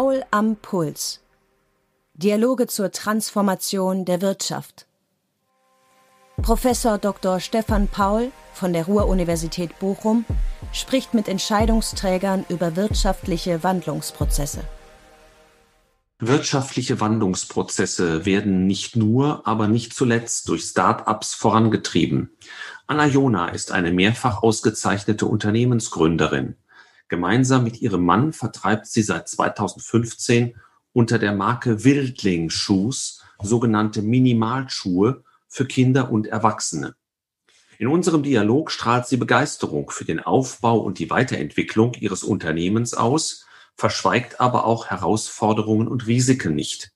Paul am Puls. Dialoge zur Transformation der Wirtschaft. Professor Dr. Stefan Paul von der Ruhr-Universität Bochum spricht mit Entscheidungsträgern über wirtschaftliche Wandlungsprozesse. Wirtschaftliche Wandlungsprozesse werden nicht nur, aber nicht zuletzt durch Start-ups vorangetrieben. Anna Jona ist eine mehrfach ausgezeichnete Unternehmensgründerin. Gemeinsam mit ihrem Mann vertreibt sie seit 2015 unter der Marke Wildling Shoes sogenannte Minimalschuhe für Kinder und Erwachsene. In unserem Dialog strahlt sie Begeisterung für den Aufbau und die Weiterentwicklung ihres Unternehmens aus, verschweigt aber auch Herausforderungen und Risiken nicht.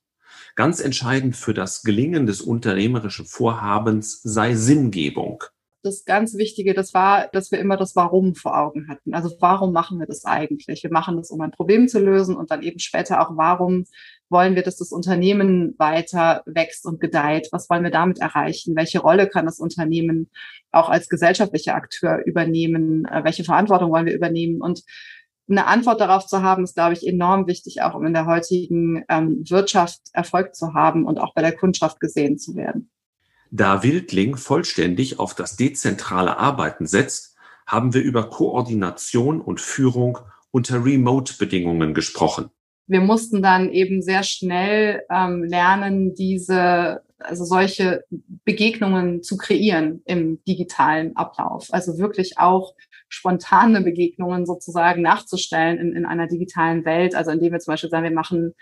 Ganz entscheidend für das Gelingen des unternehmerischen Vorhabens sei Sinngebung das ganz Wichtige, das war, dass wir immer das Warum vor Augen hatten. Also warum machen wir das eigentlich? Wir machen das, um ein Problem zu lösen und dann eben später auch, warum wollen wir, dass das Unternehmen weiter wächst und gedeiht? Was wollen wir damit erreichen? Welche Rolle kann das Unternehmen auch als gesellschaftlicher Akteur übernehmen? Äh, welche Verantwortung wollen wir übernehmen? Und eine Antwort darauf zu haben, ist, glaube ich, enorm wichtig, auch um in der heutigen ähm, Wirtschaft Erfolg zu haben und auch bei der Kundschaft gesehen zu werden. Da Wildling vollständig auf das dezentrale Arbeiten setzt, haben wir über Koordination und Führung unter Remote-Bedingungen gesprochen. Wir mussten dann eben sehr schnell ähm, lernen, diese also solche Begegnungen zu kreieren im digitalen Ablauf. Also wirklich auch spontane Begegnungen sozusagen nachzustellen in, in einer digitalen Welt. Also indem wir zum Beispiel sagen, wir machen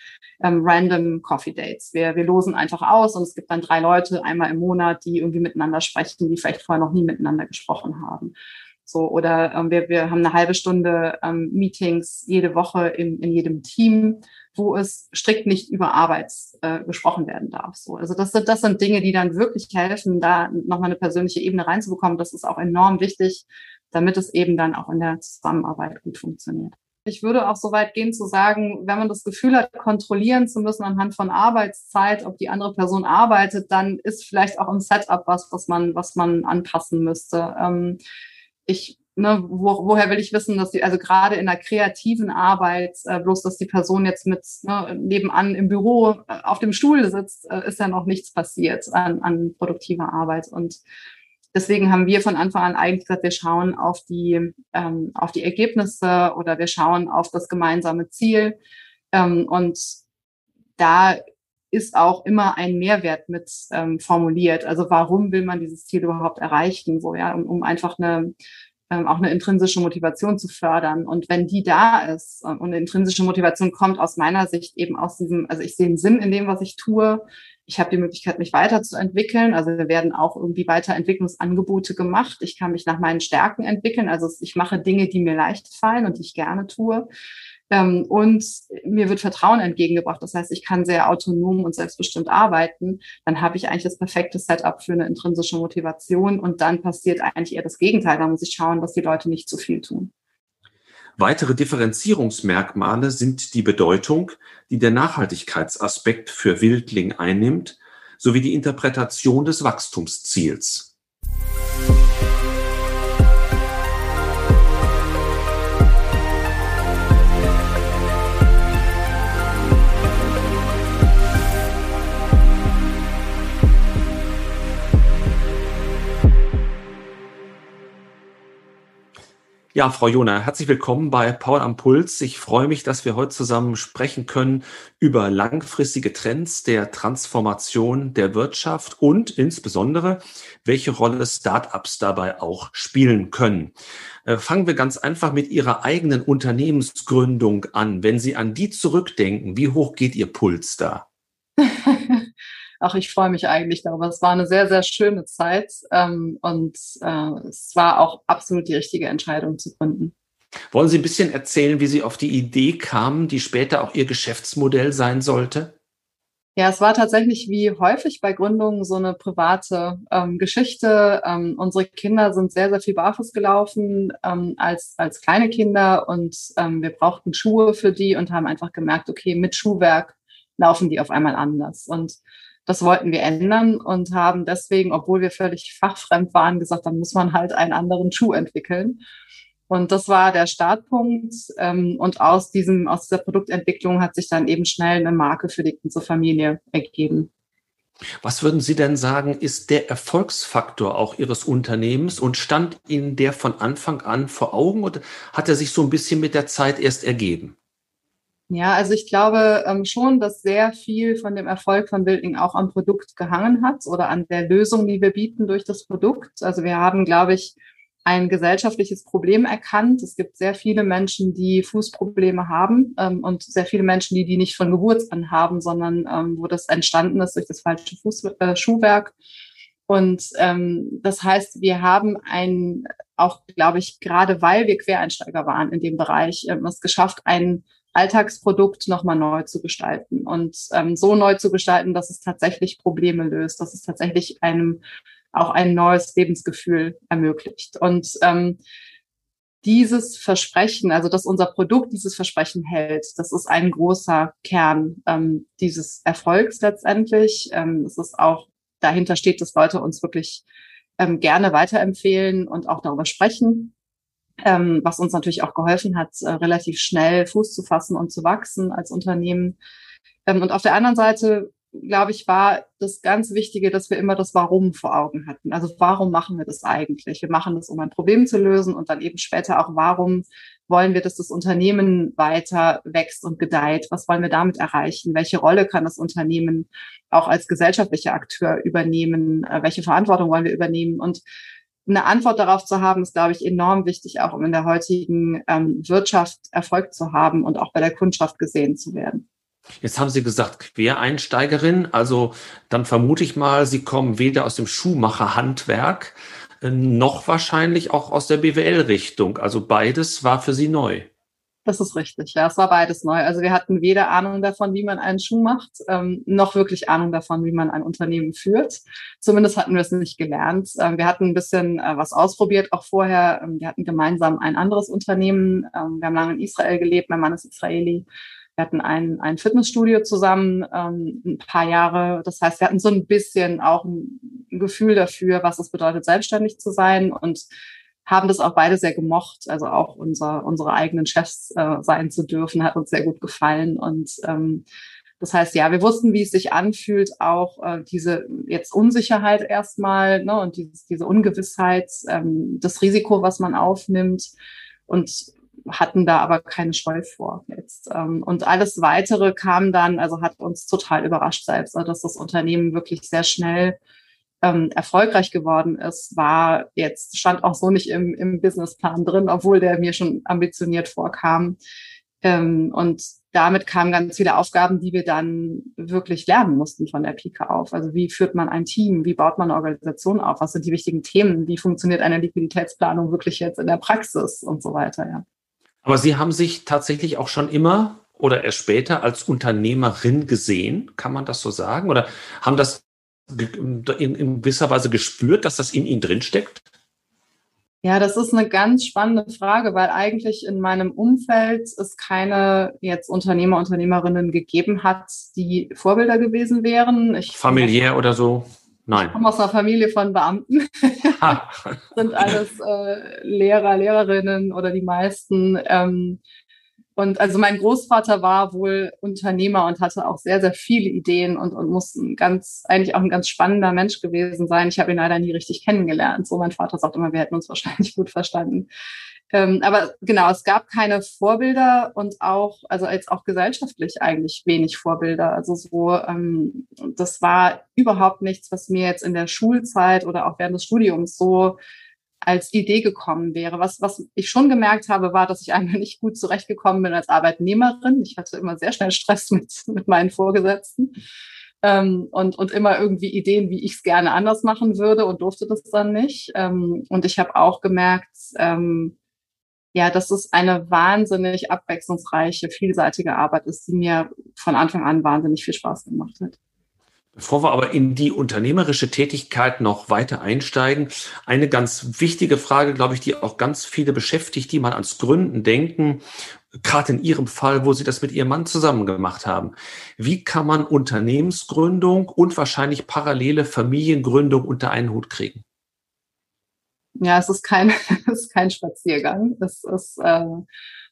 ähm, random Coffee Dates. Wir, wir losen einfach aus und es gibt dann drei Leute einmal im Monat, die irgendwie miteinander sprechen, die vielleicht vorher noch nie miteinander gesprochen haben. So, oder ähm, wir, wir haben eine halbe Stunde ähm, Meetings jede Woche in, in jedem Team wo es strikt nicht über Arbeit äh, gesprochen werden darf. So, also das sind, das sind Dinge, die dann wirklich helfen, da nochmal eine persönliche Ebene reinzubekommen. Das ist auch enorm wichtig, damit es eben dann auch in der Zusammenarbeit gut funktioniert. Ich würde auch so weit gehen zu sagen, wenn man das Gefühl hat, kontrollieren zu müssen anhand von Arbeitszeit, ob die andere Person arbeitet, dann ist vielleicht auch im Setup was, was man, was man anpassen müsste. Ähm, ich ne, wo, woher will ich wissen, dass die, also gerade in der kreativen Arbeit, äh, bloß dass die Person jetzt mit ne, nebenan im Büro äh, auf dem Stuhl sitzt, äh, ist ja noch nichts passiert an, an produktiver Arbeit. Und deswegen haben wir von Anfang an eigentlich gesagt, wir schauen auf die, ähm, auf die Ergebnisse oder wir schauen auf das gemeinsame Ziel. Ähm, und da ist auch immer ein Mehrwert mit ähm, formuliert. Also warum will man dieses Ziel überhaupt erreichen? So ja, um, um einfach eine ähm, auch eine intrinsische Motivation zu fördern. Und wenn die da ist und eine intrinsische Motivation kommt aus meiner Sicht eben aus diesem, also ich sehe einen Sinn in dem, was ich tue. Ich habe die Möglichkeit, mich weiterzuentwickeln. Also wir werden auch irgendwie Weiterentwicklungsangebote gemacht. Ich kann mich nach meinen Stärken entwickeln. Also ich mache Dinge, die mir leicht fallen und die ich gerne tue. Ähm, und mir wird Vertrauen entgegengebracht. Das heißt, ich kann sehr autonom und selbstbestimmt arbeiten. Dann habe ich eigentlich das perfekte Setup für eine intrinsische Motivation. Und dann passiert eigentlich eher das Gegenteil. Da muss ich schauen, dass die Leute nicht zu viel tun. Weitere Differenzierungsmerkmale sind die Bedeutung, die der Nachhaltigkeitsaspekt für Wildling einnimmt, sowie die Interpretation des Wachstumsziels. Ja, Frau Jona, herzlich willkommen bei Paul am Puls. Ich freue mich, dass wir heute zusammen sprechen können über langfristige Trends der Transformation der Wirtschaft und insbesondere, welche Rolle Startups dabei auch spielen können. Äh, fangen wir ganz einfach mit Ihrer eigenen Unternehmensgründung an. Wenn Sie an die zurückdenken, wie hoch geht Ihr Puls da? ach, ich freue mich eigentlich darüber. Es war eine sehr, sehr schöne Zeit ähm, und äh, es war auch absolut die richtige Entscheidung zu gründen. Wollen Sie ein bisschen erzählen, wie Sie auf die Idee kamen, die später auch Ihr Geschäftsmodell sein sollte? Ja, es war tatsächlich wie häufig bei Gründungen so eine private ähm, Geschichte. Ähm, unsere Kinder sind sehr, sehr viel barfuß gelaufen ähm, als, als kleine Kinder und ähm, wir brauchten Schuhe für die und haben einfach gemerkt, okay, mit Schuhwerk laufen die auf einmal anders. Und das wollten wir ändern und haben deswegen, obwohl wir völlig fachfremd waren, gesagt, dann muss man halt einen anderen Schuh entwickeln. Und das war der Startpunkt. Ähm, und aus diesem, aus dieser Produktentwicklung hat sich dann eben schnell eine Marke für die ganze Familie ergeben. Was würden Sie denn sagen, ist der Erfolgsfaktor auch Ihres Unternehmens und stand Ihnen der von Anfang an vor Augen oder hat er sich so ein bisschen mit der Zeit erst ergeben? Ja, also ich glaube ähm, schon, dass sehr viel von dem Erfolg von Building auch am Produkt gehangen hat oder an der Lösung, die wir bieten durch das Produkt. Also wir haben, glaube ich, ein gesellschaftliches Problem erkannt. Es gibt sehr viele Menschen, die Fußprobleme haben ähm, und sehr viele Menschen, die die nicht von Geburt an haben, sondern ähm, wo das entstanden ist durch das falsche Fuß, äh, Schuhwerk. Und ähm, das heißt, wir haben ein, auch glaube ich, gerade weil wir Quereinsteiger waren in dem Bereich, ähm, es geschafft, ein Alltagsprodukt nochmal neu zu gestalten und ähm, so neu zu gestalten, dass es tatsächlich Probleme löst, dass es tatsächlich einem auch ein neues Lebensgefühl ermöglicht. Und ähm, dieses Versprechen, also dass unser Produkt dieses Versprechen hält, das ist ein großer Kern ähm, dieses Erfolgs letztendlich. Ähm, es ist auch dahinter steht, dass Leute uns wirklich ähm, gerne weiterempfehlen und auch darüber sprechen, ähm, was uns natürlich auch geholfen hat, äh, relativ schnell Fuß zu fassen und zu wachsen als Unternehmen. Ähm, und auf der anderen Seite glaube ich, war das ganz Wichtige, dass wir immer das Warum vor Augen hatten. Also warum machen wir das eigentlich? Wir machen das, um ein Problem zu lösen und dann eben später auch, warum wollen wir, dass das Unternehmen weiter wächst und gedeiht? Was wollen wir damit erreichen? Welche Rolle kann das Unternehmen auch als gesellschaftlicher Akteur übernehmen? Äh, welche Verantwortung wollen wir übernehmen? Und eine Antwort darauf zu haben, ist, glaube ich, enorm wichtig, auch um in der heutigen ähm, Wirtschaft Erfolg zu haben und auch bei der Kundschaft gesehen zu werden. Jetzt haben Sie gesagt Quereinsteigerin, also dann vermute ich mal, Sie kommen weder aus dem Schuhmacherhandwerk äh, noch wahrscheinlich auch aus der BWL-Richtung. Also beides war für Sie neu. Das ist richtig, ja, es war beides neu. Also wir hatten weder Ahnung davon, wie man einen Schuh macht, ähm, noch wirklich Ahnung davon, wie man ein Unternehmen führt. Zumindest hatten wir es nicht gelernt. Ähm, wir hatten ein bisschen äh, was ausprobiert, auch vorher. Ähm, wir hatten gemeinsam ein anderes Unternehmen. Ähm, wir haben lange in Israel gelebt, mein Mann ist Israeli. Wir hatten ein, ein Fitnessstudio zusammen, ähm, ein paar Jahre. Das heißt, wir hatten so ein bisschen auch ein Gefühl dafür, was es bedeutet, selbstständig zu sein und haben das auch beide sehr gemocht. Also auch unser, unsere eigenen Chefs äh, sein zu dürfen, hat uns sehr gut gefallen. Und ähm, das heißt, ja, wir wussten, wie es sich anfühlt, auch äh, diese jetzt Unsicherheit erstmal ne, und dieses, diese Ungewissheit, ähm, das Risiko, was man aufnimmt. Und hatten da aber keine Scheu vor jetzt. Ähm, und alles weitere kam dann, also hat uns total überrascht selbst, also dass das Unternehmen wirklich sehr schnell ähm, erfolgreich geworden ist, war jetzt, stand auch so nicht im, im Businessplan drin, obwohl der mir schon ambitioniert vorkam. Ähm, und damit kamen ganz viele Aufgaben, die wir dann wirklich lernen mussten von der Pike auf. Also wie führt man ein Team? Wie baut man eine Organisation auf? Was sind die wichtigen Themen? Wie funktioniert eine Liquiditätsplanung wirklich jetzt in der Praxis und so weiter, ja. Aber Sie haben sich tatsächlich auch schon immer oder erst später als Unternehmerin gesehen, kann man das so sagen? Oder haben das in, in gewisser Weise gespürt, dass das in Ihnen drinsteckt? Ja, das ist eine ganz spannende Frage, weil eigentlich in meinem Umfeld es keine jetzt Unternehmer, Unternehmerinnen gegeben hat, die Vorbilder gewesen wären. Ich Familiär oder so? Nein. Ich komme aus einer Familie von Beamten. sind alles äh, Lehrer, Lehrerinnen oder die meisten. Ähm, und also mein Großvater war wohl Unternehmer und hatte auch sehr, sehr viele Ideen und, und muss ein ganz, eigentlich auch ein ganz spannender Mensch gewesen sein. Ich habe ihn leider nie richtig kennengelernt. So mein Vater sagt immer, wir hätten uns wahrscheinlich gut verstanden. Ähm, aber genau, es gab keine Vorbilder und auch, also jetzt auch gesellschaftlich eigentlich wenig Vorbilder. Also so, ähm, das war überhaupt nichts, was mir jetzt in der Schulzeit oder auch während des Studiums so als Idee gekommen wäre. Was, was ich schon gemerkt habe, war, dass ich einmal nicht gut zurechtgekommen bin als Arbeitnehmerin. Ich hatte immer sehr schnell Stress mit, mit meinen Vorgesetzten. Ähm, und, und immer irgendwie Ideen, wie ich es gerne anders machen würde und durfte das dann nicht. Ähm, und ich habe auch gemerkt, ähm, ja, dass es eine wahnsinnig abwechslungsreiche, vielseitige Arbeit ist, die mir von Anfang an wahnsinnig viel Spaß gemacht hat. Bevor wir aber in die unternehmerische Tätigkeit noch weiter einsteigen, eine ganz wichtige Frage, glaube ich, die auch ganz viele beschäftigt, die mal ans Gründen denken, gerade in Ihrem Fall, wo Sie das mit Ihrem Mann zusammen gemacht haben. Wie kann man Unternehmensgründung und wahrscheinlich parallele Familiengründung unter einen Hut kriegen? ja, es ist kein, es ist kein Spaziergang. Es ist äh,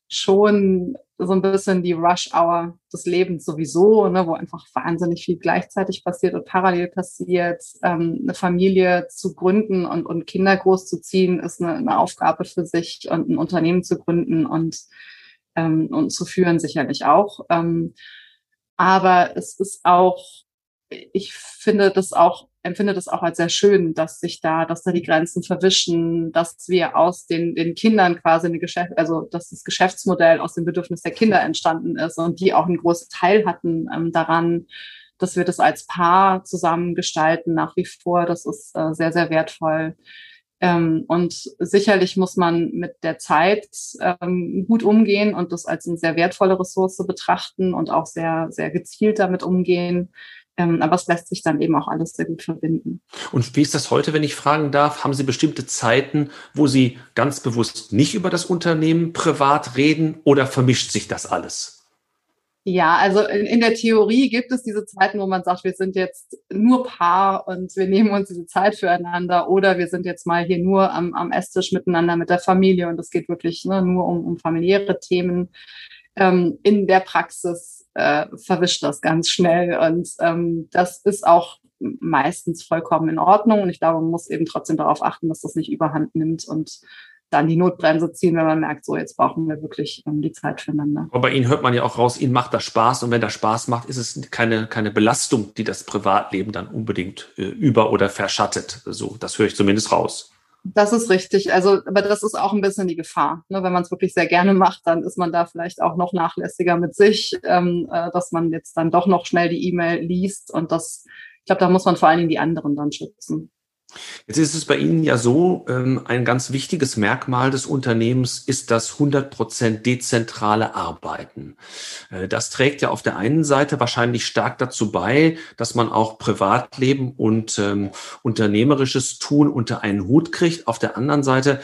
schon so ein bisschen die Rush-Hour des Lebens sowieso, ne, wo einfach wahnsinnig viel gleichzeitig passiert und parallel passiert. Ähm, eine Familie zu gründen und, und Kinder großzuziehen, ist eine, eine Aufgabe für sich und ein Unternehmen zu gründen und, ähm, und zu führen sicherlich auch. Ähm, aber es ist auch, ich finde das auch empfinde das auch als sehr schön, dass sich da, dass da die Grenzen verwischen, dass wir aus den, den Kindern quasi eine Geschäft, also dass das Geschäftsmodell aus dem Bedürfnis der Kinder entstanden ist und die auch einen großen Teil hatten ähm, daran, dass wir das als Paar zusammen gestalten nach wie vor. Das ist äh, sehr, sehr wertvoll. Ähm, und sicherlich muss man mit der Zeit ähm, gut umgehen und das als eine sehr wertvolle Ressource betrachten und auch sehr, sehr gezielt damit umgehen. Ähm, aber es lässt sich dann eben auch alles sehr gut verbinden. Und wie ist das heute, wenn ich fragen darf? Haben Sie bestimmte Zeiten, wo Sie ganz bewusst nicht über das Unternehmen privat reden oder vermischt sich das alles? Ja, also in, in, der Theorie gibt es diese Zeiten, wo man sagt, wir sind jetzt nur Paar und wir nehmen uns diese Zeit füreinander oder wir sind jetzt mal hier nur am, am Esstisch miteinander mit der Familie und es geht wirklich ne, nur um, um familiäre Themen. Ähm, in der Praxis äh, verwischt das ganz schnell. Und ähm, das ist auch meistens vollkommen in Ordnung. Und ich glaube, man muss eben trotzdem darauf achten, dass das nicht überhand nimmt und dann die Notbremse ziehen, wenn man merkt, so jetzt brauchen wir wirklich ähm, die Zeit füreinander. Aber bei Ihnen hört man ja auch raus, Ihnen macht das Spaß und wenn das Spaß macht, ist es keine, keine Belastung, die das Privatleben dann unbedingt äh, über- oder verschattet. So, das höre ich zumindest raus. Das ist richtig. Also, aber das ist auch ein bisschen die Gefahr. Ne? Wenn man es wirklich sehr gerne macht, dann ist man da vielleicht auch noch nachlässiger mit sich, ähm, äh, dass man jetzt dann doch noch schnell die E-Mail liest. Und das, ich glaube, da muss man vor allen Dingen die anderen dann schützen. Jetzt ist es bei Ihnen ja so, ähm, ein ganz wichtiges Merkmal des Unternehmens ist das 100% dezentrale Arbeiten. Äh, das trägt ja auf der einen Seite wahrscheinlich stark dazu bei, dass man auch Privatleben und ähm, unternehmerisches Tun unter einen Hut kriegt. Auf der anderen Seite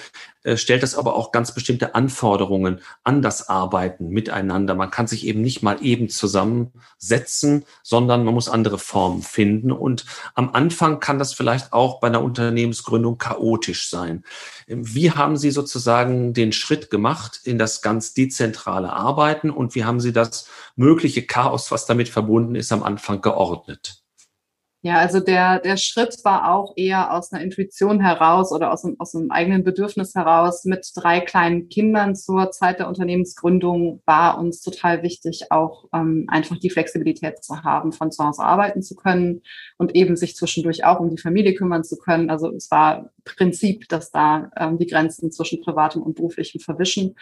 stellt das aber auch ganz bestimmte Anforderungen an das Arbeiten miteinander. Man kann sich eben nicht mal eben zusammensetzen, sondern man muss andere Formen finden. Und am Anfang kann das vielleicht auch bei einer Unternehmensgründung chaotisch sein. Wie haben Sie sozusagen den Schritt gemacht in das ganz dezentrale Arbeiten und wie haben Sie das mögliche Chaos, was damit verbunden ist, am Anfang geordnet? Ja, also der, der Schritt war auch eher aus einer Intuition heraus oder aus einem, aus einem eigenen Bedürfnis heraus. Mit drei kleinen Kindern zur Zeit der Unternehmensgründung war uns total wichtig, auch ähm, einfach die Flexibilität zu haben, von zu Hause arbeiten zu können und eben sich zwischendurch auch um die Familie kümmern zu können. Also es war Prinzip, dass da ähm, die Grenzen zwischen privatem und beruflichem verwischen.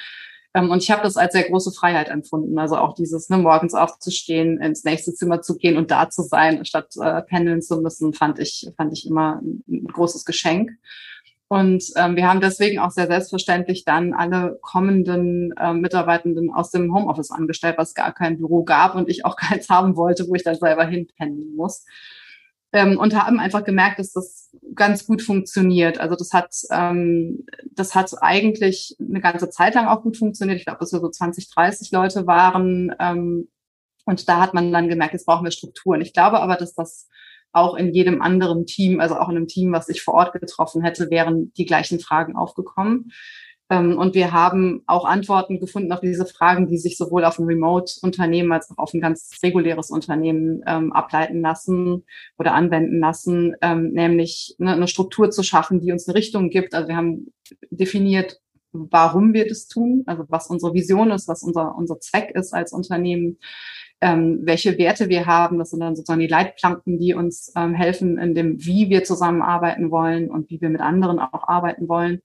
Ähm, und ich habe das als sehr große Freiheit empfunden. Also auch dieses, ne, morgens aufzustehen, ins nächste Zimmer zu gehen und da zu sein, statt äh, pendeln zu müssen, fand ich, fand ich immer ein, großes Geschenk. Und ähm, wir haben deswegen auch sehr selbstverständlich dann alle kommenden äh, Mitarbeitenden aus dem Homeoffice angestellt, was gar kein Büro gab und ich auch keins haben wollte, wo ich dann selber hinpendeln muss ähm, und haben einfach gemerkt, dass das ganz gut funktioniert. Also das hat, ähm, das hat eigentlich eine ganze Zeit lang auch gut funktioniert. Ich glaube, dass wir so 20, 30 Leute waren. Ähm, und da hat man dann gemerkt, jetzt brauchen wir Strukturen. Ich glaube aber, dass das auch in jedem anderen Team, also auch in einem Team, was ich vor Ort getroffen hätte, wären die gleichen Fragen aufgekommen. Ähm, und wir haben auch Antworten gefunden auf diese Fragen, die sich sowohl auf ein Remote-Unternehmen als auch auf ein ganz reguläres Unternehmen ähm, ableiten lassen oder anwenden lassen, ähm, nämlich ne, eine Struktur zu schaffen, die uns eine Richtung gibt. Also wir haben definiert, warum wir das tun, also was unsere Vision ist, was unser, unser Zweck ist als Unternehmen, ähm, welche Werte wir haben. Das sind dann sozusagen die Leitplanken, die uns ähm, helfen in dem, wie wir zusammenarbeiten wollen und wie wir mit anderen auch arbeiten wollen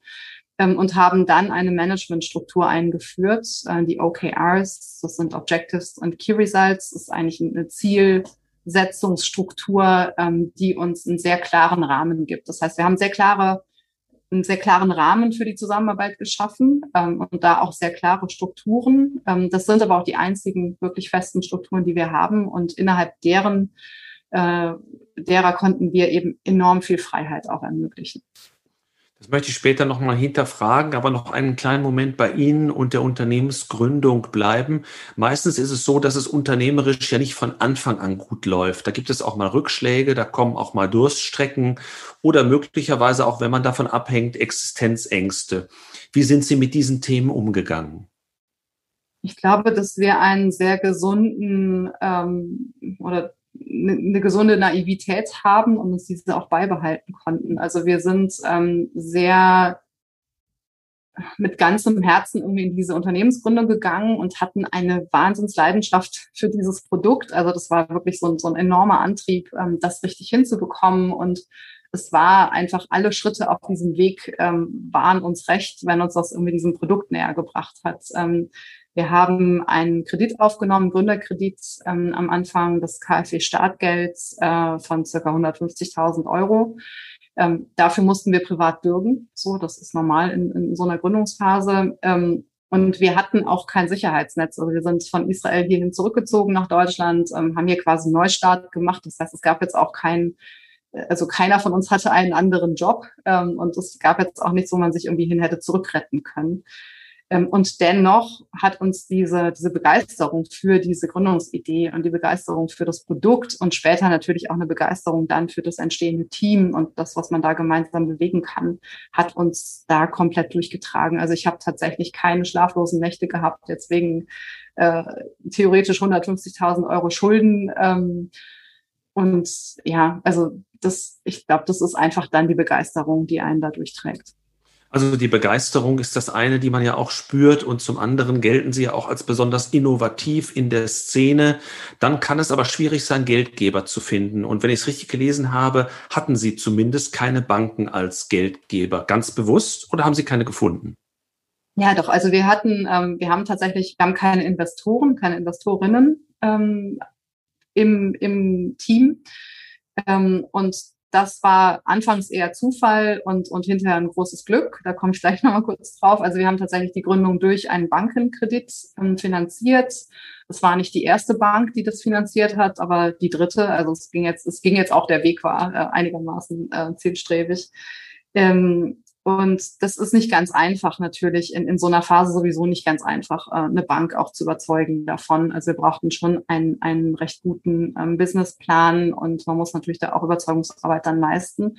ähm, und haben dann eine Managementstruktur eingeführt, äh, die OKRs, das sind Objectives und Key Results, das ist eigentlich eine Zielsetzungsstruktur, ähm, die uns einen sehr klaren Rahmen gibt. Das heißt, wir haben sehr klare einen sehr klaren Rahmen für die Zusammenarbeit geschaffen ähm, und da auch sehr klare Strukturen. Ähm, das sind aber auch die einzigen wirklich festen Strukturen, die wir haben und innerhalb deren äh, derer konnten wir eben enorm viel Freiheit auch ermöglichen. Das möchte ich später nochmal hinterfragen, aber noch einen kleinen Moment bei Ihnen und der Unternehmensgründung bleiben. Meistens ist es so, dass es unternehmerisch ja nicht von Anfang an gut läuft. Da gibt es auch mal Rückschläge, da kommen auch mal Durststrecken oder möglicherweise auch, wenn man davon abhängt, Existenzängste. Wie sind Sie mit diesen Themen umgegangen? Ich glaube, dass wir einen sehr gesunden ähm, oder eine, gesunde Naivität haben und uns diese auch beibehalten konnten. Also wir sind ähm, sehr mit ganzem Herzen irgendwie in diese Unternehmensgründung gegangen und hatten eine Wahnsinnsleidenschaft für dieses Produkt. Also das war wirklich so ein, so ein enormer Antrieb, ähm, das richtig hinzubekommen. Und es war einfach alle Schritte auf diesem Weg ähm, waren uns recht, wenn uns das irgendwie diesem Produkt näher gebracht hat. Ähm, wir haben einen Kredit aufgenommen, Gründerkredit ähm, am Anfang des KfW-Startgelds äh, von circa 150.000 Euro. Ähm, dafür mussten wir privat bürgen. So, das ist normal in, in so einer Gründungsphase. Ähm, und wir hatten auch kein Sicherheitsnetz. Also wir sind von Israel hierhin zurückgezogen nach Deutschland, ähm, haben hier quasi einen Neustart gemacht. Das heißt, es gab jetzt auch keinen also keiner von uns hatte einen anderen Job ähm, und es gab jetzt auch nichts, wo man sich irgendwie hin hätte zurückretten können. Ähm, und dennoch hat uns diese, diese Begeisterung für diese Gründungsidee und die Begeisterung für das Produkt und später natürlich auch eine Begeisterung dann für das entstehende Team und das, was man da gemeinsam bewegen kann, hat uns da komplett durchgetragen. Also ich habe tatsächlich keine schlaflosen Nächte gehabt, jetzt wegen äh, theoretisch 150.000 Euro Schulden. Ähm, und ja, also das, ich glaube, das ist einfach dann die Begeisterung, die einen da durchträgt. Also die Begeisterung ist das eine, die man ja auch spürt und zum anderen gelten sie ja auch als besonders innovativ in der Szene. Dann kann es aber schwierig sein, Geldgeber zu finden. Und wenn ich es richtig gelesen habe, hatten Sie zumindest keine Banken als Geldgeber. Ganz bewusst oder haben Sie keine gefunden? Ja, doch. Also wir hatten, ähm, wir haben tatsächlich, wir haben keine Investoren, keine Investorinnen ähm, im, im Team. Ähm, und das war anfangs eher Zufall und, und hinterher ein großes Glück. Da komme ich gleich nochmal kurz drauf. Also wir haben tatsächlich die Gründung durch einen Bankenkredit ähm, finanziert. Es war nicht die erste Bank, die das finanziert hat, aber die dritte. Also es ging jetzt, es ging jetzt auch der Weg war äh, einigermaßen äh, zielstrebig. Ähm, und das ist nicht ganz einfach natürlich, in, in so einer Phase sowieso nicht ganz einfach, äh, eine Bank auch zu überzeugen davon. Also wir brauchten schon einen, einen recht guten ähm, Businessplan und man muss natürlich da auch Überzeugungsarbeit dann leisten.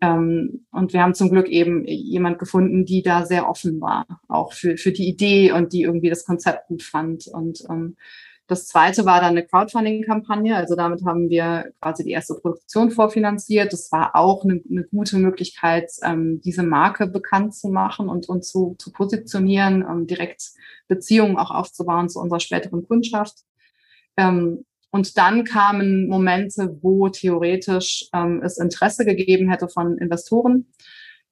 Ähm, und wir haben zum Glück eben jemand gefunden, die da sehr offen war, auch für, für die Idee und die irgendwie das Konzept gut fand. Und ähm, das zweite war dann eine Crowdfunding-Kampagne. Also damit haben wir quasi die erste Produktion vorfinanziert. Das war auch eine, eine gute Möglichkeit, ähm, diese Marke bekannt zu machen und, und zu, zu positionieren, ähm, direkt Beziehungen auch aufzubauen zu unserer späteren Kundschaft. Ähm, und dann kamen Momente, wo theoretisch ähm, es Interesse gegeben hätte von Investoren.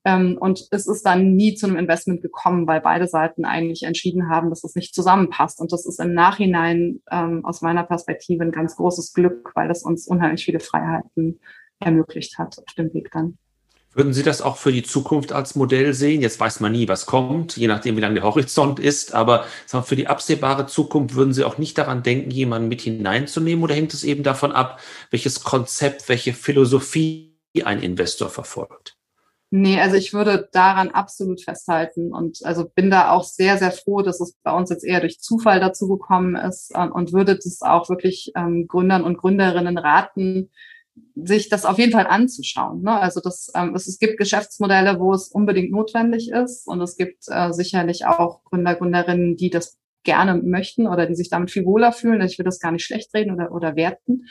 Ähm, und es ist dann nie zu einem Investment gekommen, weil beide Seiten eigentlich entschieden haben, dass es nicht zusammenpasst. Und das ist im Nachhinein ähm, aus meiner Perspektive ein ganz großes Glück, weil es uns unheimlich viele Freiheiten ermöglicht hat auf dem Weg dann. Würden Sie das auch für die Zukunft als Modell sehen? Jetzt weiß man nie, was kommt, je nachdem, wie lang der Horizont ist. Aber für die absehbare Zukunft würden Sie auch nicht daran denken, jemanden mit hineinzunehmen? Oder hängt es eben davon ab, welches Konzept, welche Philosophie ein Investor verfolgt? Nee, also ich würde daran absolut festhalten und also bin da auch sehr, sehr froh, dass es bei uns jetzt eher durch Zufall dazu gekommen ist und, und würde das auch wirklich ähm, Gründern und Gründerinnen raten, sich das auf jeden Fall anzuschauen. Ne? Also das, ähm, es, es gibt Geschäftsmodelle, wo es unbedingt notwendig ist und es gibt äh, sicherlich auch Gründer, Gründerinnen, die das gerne möchten oder die sich damit viel wohler fühlen. Ich will das gar nicht schlecht reden oder, oder werten.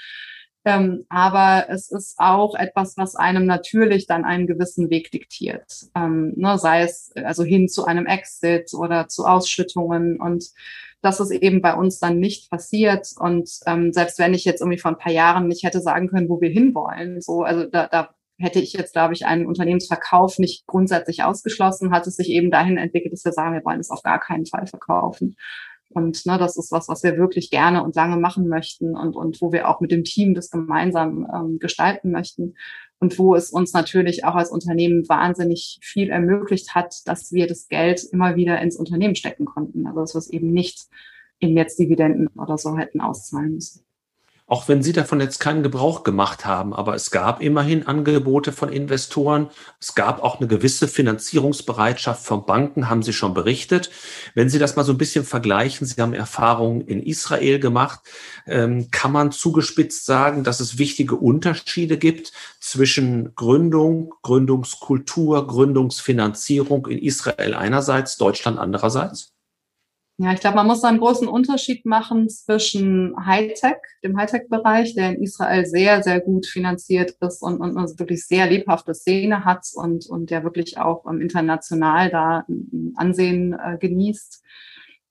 Ähm, aber es ist auch etwas, was einem natürlich dann einen gewissen Weg diktiert. Ähm, ne, sei es also hin zu einem Exit oder zu Ausschüttungen und das ist eben bei uns dann nicht passiert. Und ähm, selbst wenn ich jetzt irgendwie vor ein paar Jahren nicht hätte sagen können, wo wir hinwollen, so, also da, da hätte ich jetzt, glaube ich, einen Unternehmensverkauf nicht grundsätzlich ausgeschlossen, hat es sich eben dahin entwickelt, dass wir sagen, wir wollen es auf gar keinen Fall verkaufen. Und ne, das ist was, was wir wirklich gerne und lange machen möchten und, und wo wir auch mit dem Team das gemeinsam ähm, gestalten möchten. Und wo es uns natürlich auch als Unternehmen wahnsinnig viel ermöglicht hat, dass wir das Geld immer wieder ins Unternehmen stecken konnten. Also dass wir es eben nicht in jetzt Dividenden oder so hätten auszahlen müssen. Auch wenn Sie davon jetzt keinen Gebrauch gemacht haben, aber es gab immerhin Angebote von Investoren. Es gab auch eine gewisse Finanzierungsbereitschaft von Banken, haben Sie schon berichtet. Wenn Sie das mal so ein bisschen vergleichen, Sie haben Erfahrungen in Israel gemacht, ähm, kann man zugespitzt sagen, dass es wichtige Unterschiede gibt zwischen Gründung, Gründungskultur, Gründungsfinanzierung in Israel einerseits, Deutschland andererseits? Ja, ich glaube, man muss da einen großen Unterschied machen zwischen Hightech, dem Hightech-Bereich, der in Israel sehr, sehr gut finanziert ist und, und, und wirklich sehr lebhafte Szene hat und, und der wirklich auch ähm, international da ein Ansehen äh, genießt.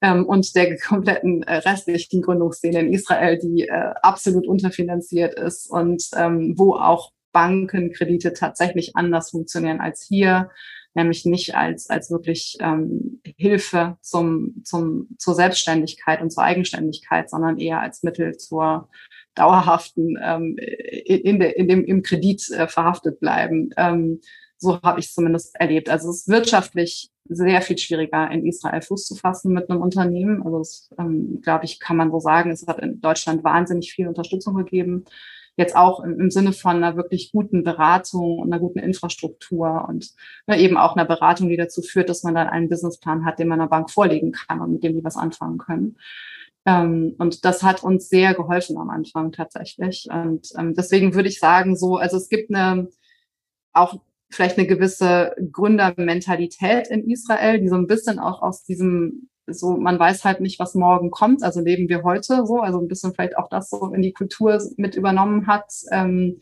Ähm, und der kompletten äh, restlichen Gründungsszene in Israel, die äh, absolut unterfinanziert ist und ähm, wo auch Bankenkredite tatsächlich anders funktionieren als hier nämlich nicht als, als wirklich ähm, Hilfe zum, zum, zur Selbstständigkeit und zur Eigenständigkeit, sondern eher als Mittel zur dauerhaften ähm, in, der, in dem im Kredit äh, verhaftet bleiben. Ähm, so habe ich es zumindest erlebt. Also es ist wirtschaftlich sehr viel schwieriger, in Israel Fuß zu fassen mit einem Unternehmen. Also es, ähm, glaube ich, kann man so sagen, es hat in Deutschland wahnsinnig viel Unterstützung gegeben jetzt auch im, im Sinne von einer wirklich guten Beratung und einer guten Infrastruktur und ne, eben auch einer Beratung, die dazu führt, dass man dann einen Businessplan hat, den man der Bank vorlegen kann und mit dem die was anfangen können. Ähm, und das hat uns sehr geholfen am Anfang tatsächlich. Und ähm, deswegen würde ich sagen, so, also es gibt eine auch vielleicht eine gewisse Gründermentalität in Israel, die so ein bisschen auch aus diesem so, man weiß halt nicht, was morgen kommt. Also leben wir heute so, also ein bisschen vielleicht auch das so in die Kultur mit übernommen hat, ähm,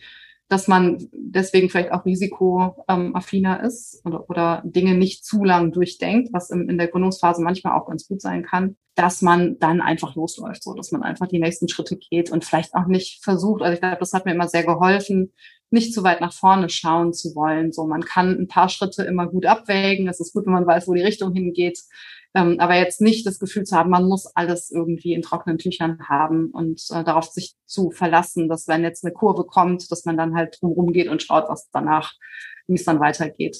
dass man deswegen vielleicht auch risikoaffiner ist oder, oder Dinge nicht zu lang durchdenkt, was in, in der Gründungsphase manchmal auch ganz gut sein kann, dass man dann einfach losläuft, so dass man einfach die nächsten Schritte geht und vielleicht auch nicht versucht. Also ich glaube, das hat mir immer sehr geholfen, nicht zu weit nach vorne schauen zu wollen. So, man kann ein paar Schritte immer gut abwägen. Es ist gut, wenn man weiß, wo die Richtung hingeht. Ähm, aber jetzt nicht das Gefühl zu haben, man muss alles irgendwie in trockenen Tüchern haben und äh, darauf sich zu verlassen, dass wenn jetzt eine Kurve kommt, dass man dann halt drumherum geht und schaut, was danach, wie es dann weitergeht.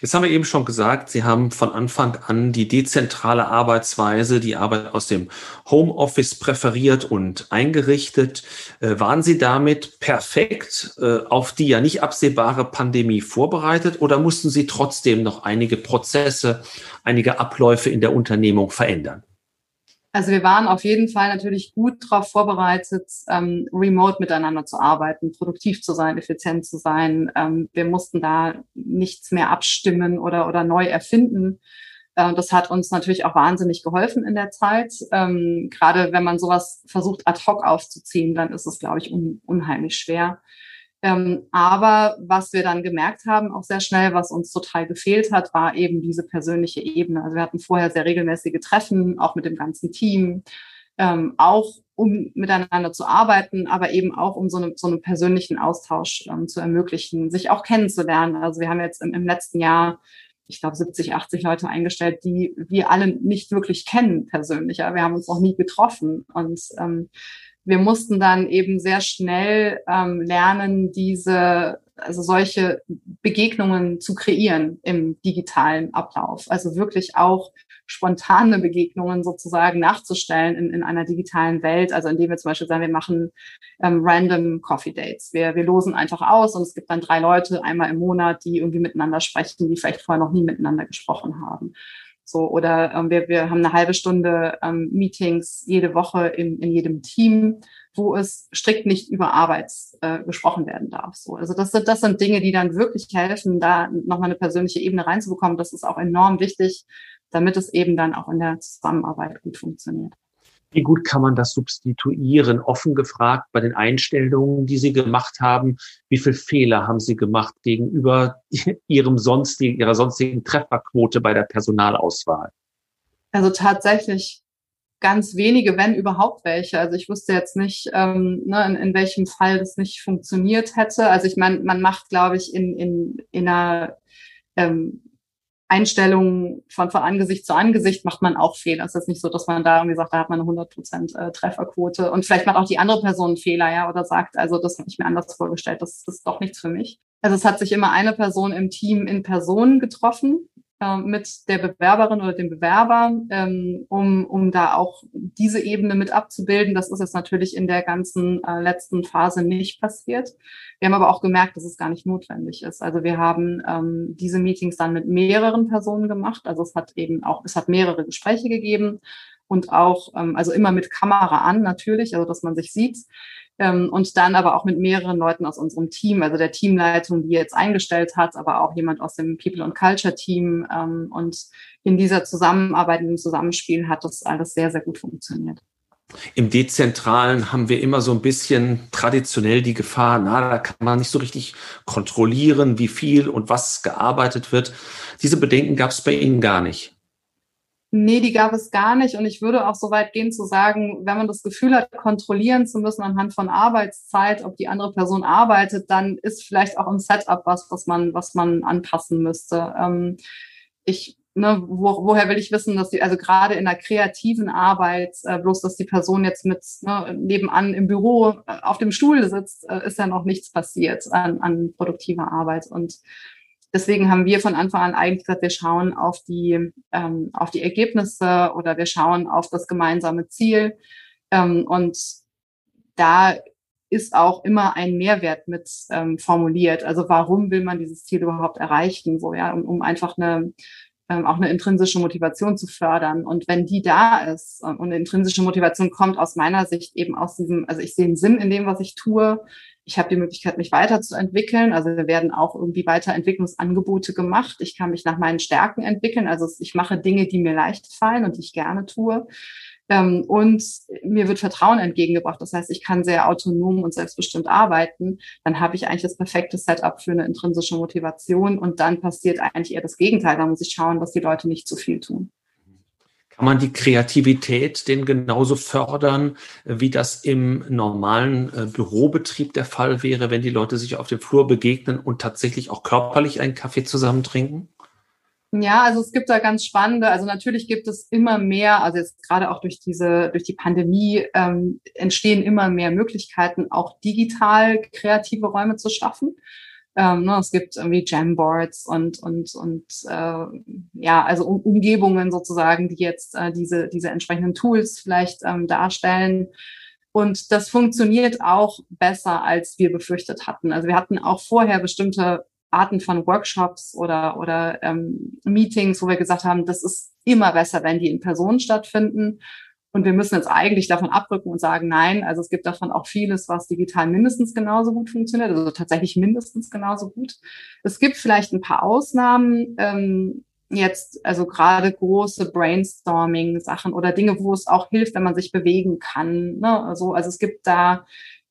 Jetzt haben wir eben schon gesagt, Sie haben von Anfang an die dezentrale Arbeitsweise, die Arbeit aus dem Homeoffice präferiert und eingerichtet. Äh, waren Sie damit perfekt äh, auf die ja nicht absehbare Pandemie vorbereitet oder mussten Sie trotzdem noch einige Prozesse, einige Abläufe in der Unternehmung verändern? Also wir waren auf jeden Fall natürlich gut darauf vorbereitet, ähm, remote miteinander zu arbeiten, produktiv zu sein, effizient zu sein. Ähm, wir mussten da nichts mehr abstimmen oder, oder neu erfinden. Äh, das hat uns natürlich auch wahnsinnig geholfen in der Zeit. Ähm, gerade wenn man sowas versucht ad hoc aufzuziehen, dann ist es, glaube ich, un unheimlich schwer. Ähm, aber was wir dann gemerkt haben, auch sehr schnell, was uns total gefehlt hat, war eben diese persönliche Ebene. Also wir hatten vorher sehr regelmäßige Treffen, auch mit dem ganzen Team, ähm, auch um miteinander zu arbeiten, aber eben auch um so, eine, so einen persönlichen Austausch ähm, zu ermöglichen, sich auch kennenzulernen. Also wir haben jetzt im, im letzten Jahr ich glaube, 70, 80 Leute eingestellt, die wir alle nicht wirklich kennen persönlich. Ja? Wir haben uns noch nie getroffen. Und ähm, wir mussten dann eben sehr schnell ähm, lernen, diese, also solche Begegnungen zu kreieren im digitalen Ablauf. Also wirklich auch spontane Begegnungen sozusagen nachzustellen in, in einer digitalen Welt. Also indem wir zum Beispiel sagen, wir machen ähm, random Coffee Dates. Wir, wir losen einfach aus und es gibt dann drei Leute einmal im Monat, die irgendwie miteinander sprechen, die vielleicht vorher noch nie miteinander gesprochen haben. So, oder ähm, wir, wir haben eine halbe Stunde ähm, Meetings jede Woche in, in jedem Team, wo es strikt nicht über Arbeit äh, gesprochen werden darf. So, also das sind, das sind Dinge, die dann wirklich helfen, da nochmal eine persönliche Ebene reinzubekommen. Das ist auch enorm wichtig, damit es eben dann auch in der Zusammenarbeit gut funktioniert. Wie gut kann man das substituieren? Offen gefragt bei den Einstellungen, die Sie gemacht haben, wie viele Fehler haben Sie gemacht gegenüber Ihrem sonstigen, Ihrer sonstigen Trefferquote bei der Personalauswahl? Also tatsächlich ganz wenige, wenn überhaupt welche. Also ich wusste jetzt nicht, ähm, ne, in, in welchem Fall das nicht funktioniert hätte. Also ich meine, man macht, glaube ich, in, in, in einer ähm, Einstellungen von, von Angesicht zu Angesicht macht man auch Fehler. Es ist nicht so, dass man da irgendwie sagt, da hat man eine 100% äh, Trefferquote. Und vielleicht macht auch die andere Person Fehler, ja, oder sagt, also das habe ich mir anders vorgestellt, das, das ist doch nichts für mich. Also es hat sich immer eine Person im Team in Person getroffen äh, mit der Bewerberin oder dem Bewerber, ähm, um, um da auch diese Ebene mit abzubilden. Das ist jetzt natürlich in der ganzen äh, letzten Phase nicht passiert. Wir haben aber auch gemerkt, dass es gar nicht notwendig ist. Also wir haben ähm, diese Meetings dann mit mehreren Personen gemacht. Also es hat eben auch, es hat mehrere Gespräche gegeben und auch, ähm, also immer mit Kamera an natürlich, also dass man sich sieht. Ähm, und dann aber auch mit mehreren Leuten aus unserem Team, also der Teamleitung, die jetzt eingestellt hat, aber auch jemand aus dem People and Culture Team. Ähm, und in dieser Zusammenarbeit, dem Zusammenspiel hat das alles sehr, sehr gut funktioniert. Im Dezentralen haben wir immer so ein bisschen traditionell die Gefahr, na, da kann man nicht so richtig kontrollieren, wie viel und was gearbeitet wird. Diese Bedenken gab es bei Ihnen gar nicht. Nee, die gab es gar nicht. Und ich würde auch so weit gehen zu sagen, wenn man das Gefühl hat, kontrollieren zu müssen anhand von Arbeitszeit, ob die andere Person arbeitet, dann ist vielleicht auch im Setup was, was man, was man anpassen müsste. Ähm, ich, ne, wo, woher will ich wissen, dass die, also gerade in der kreativen Arbeit, äh, bloß dass die Person jetzt mit ne, nebenan im Büro äh, auf dem Stuhl sitzt, äh, ist ja noch nichts passiert an, an produktiver Arbeit. Und Deswegen haben wir von Anfang an eigentlich gesagt, wir schauen auf die, ähm, auf die Ergebnisse oder wir schauen auf das gemeinsame Ziel. Ähm, und da ist auch immer ein Mehrwert mit ähm, formuliert. Also warum will man dieses Ziel überhaupt erreichen? So, ja, um, um einfach eine, ähm, auch eine intrinsische Motivation zu fördern. Und wenn die da ist und eine intrinsische Motivation kommt aus meiner Sicht eben aus diesem, also ich sehe einen Sinn in dem, was ich tue ich habe die Möglichkeit, mich weiterzuentwickeln. Also wir werden auch irgendwie Weiterentwicklungsangebote gemacht. Ich kann mich nach meinen Stärken entwickeln. Also ich mache Dinge, die mir leicht fallen und die ich gerne tue. Ähm, und mir wird Vertrauen entgegengebracht. Das heißt, ich kann sehr autonom und selbstbestimmt arbeiten. Dann habe ich eigentlich das perfekte Setup für eine intrinsische Motivation. Und dann passiert eigentlich eher das Gegenteil. Da muss ich schauen, dass die Leute nicht zu viel tun. Kann man die Kreativität denn genauso fördern, wie das im normalen äh, Bürobetrieb der Fall wäre, wenn die Leute sich auf dem Flur begegnen und tatsächlich auch körperlich einen Kaffee zusammen trinken? Ja, also es gibt da ganz spannende, also natürlich gibt es immer mehr, also jetzt gerade auch durch diese, durch die Pandemie ähm, entstehen immer mehr Möglichkeiten, auch digital kreative Räume zu schaffen. Ähm, ne, es gibt irgendwie Jamboards und und und äh, ja, also um, Umgebungen sozusagen, die jetzt äh, diese diese entsprechenden Tools vielleicht ähm, darstellen. Und das funktioniert auch besser, als wir befürchtet hatten. Also wir hatten auch vorher bestimmte Arten von Workshops oder oder ähm, Meetings, wo wir gesagt haben, das ist immer besser, wenn die in Person stattfinden. Und wir müssen jetzt eigentlich davon abrücken und sagen, nein, also es gibt davon auch vieles, was digital mindestens genauso gut funktioniert, also tatsächlich mindestens genauso gut. Es gibt vielleicht ein paar Ausnahmen, ähm, jetzt, also gerade große Brainstorming-Sachen oder Dinge, wo es auch hilft, wenn man sich bewegen kann. Ne? Also, also es gibt da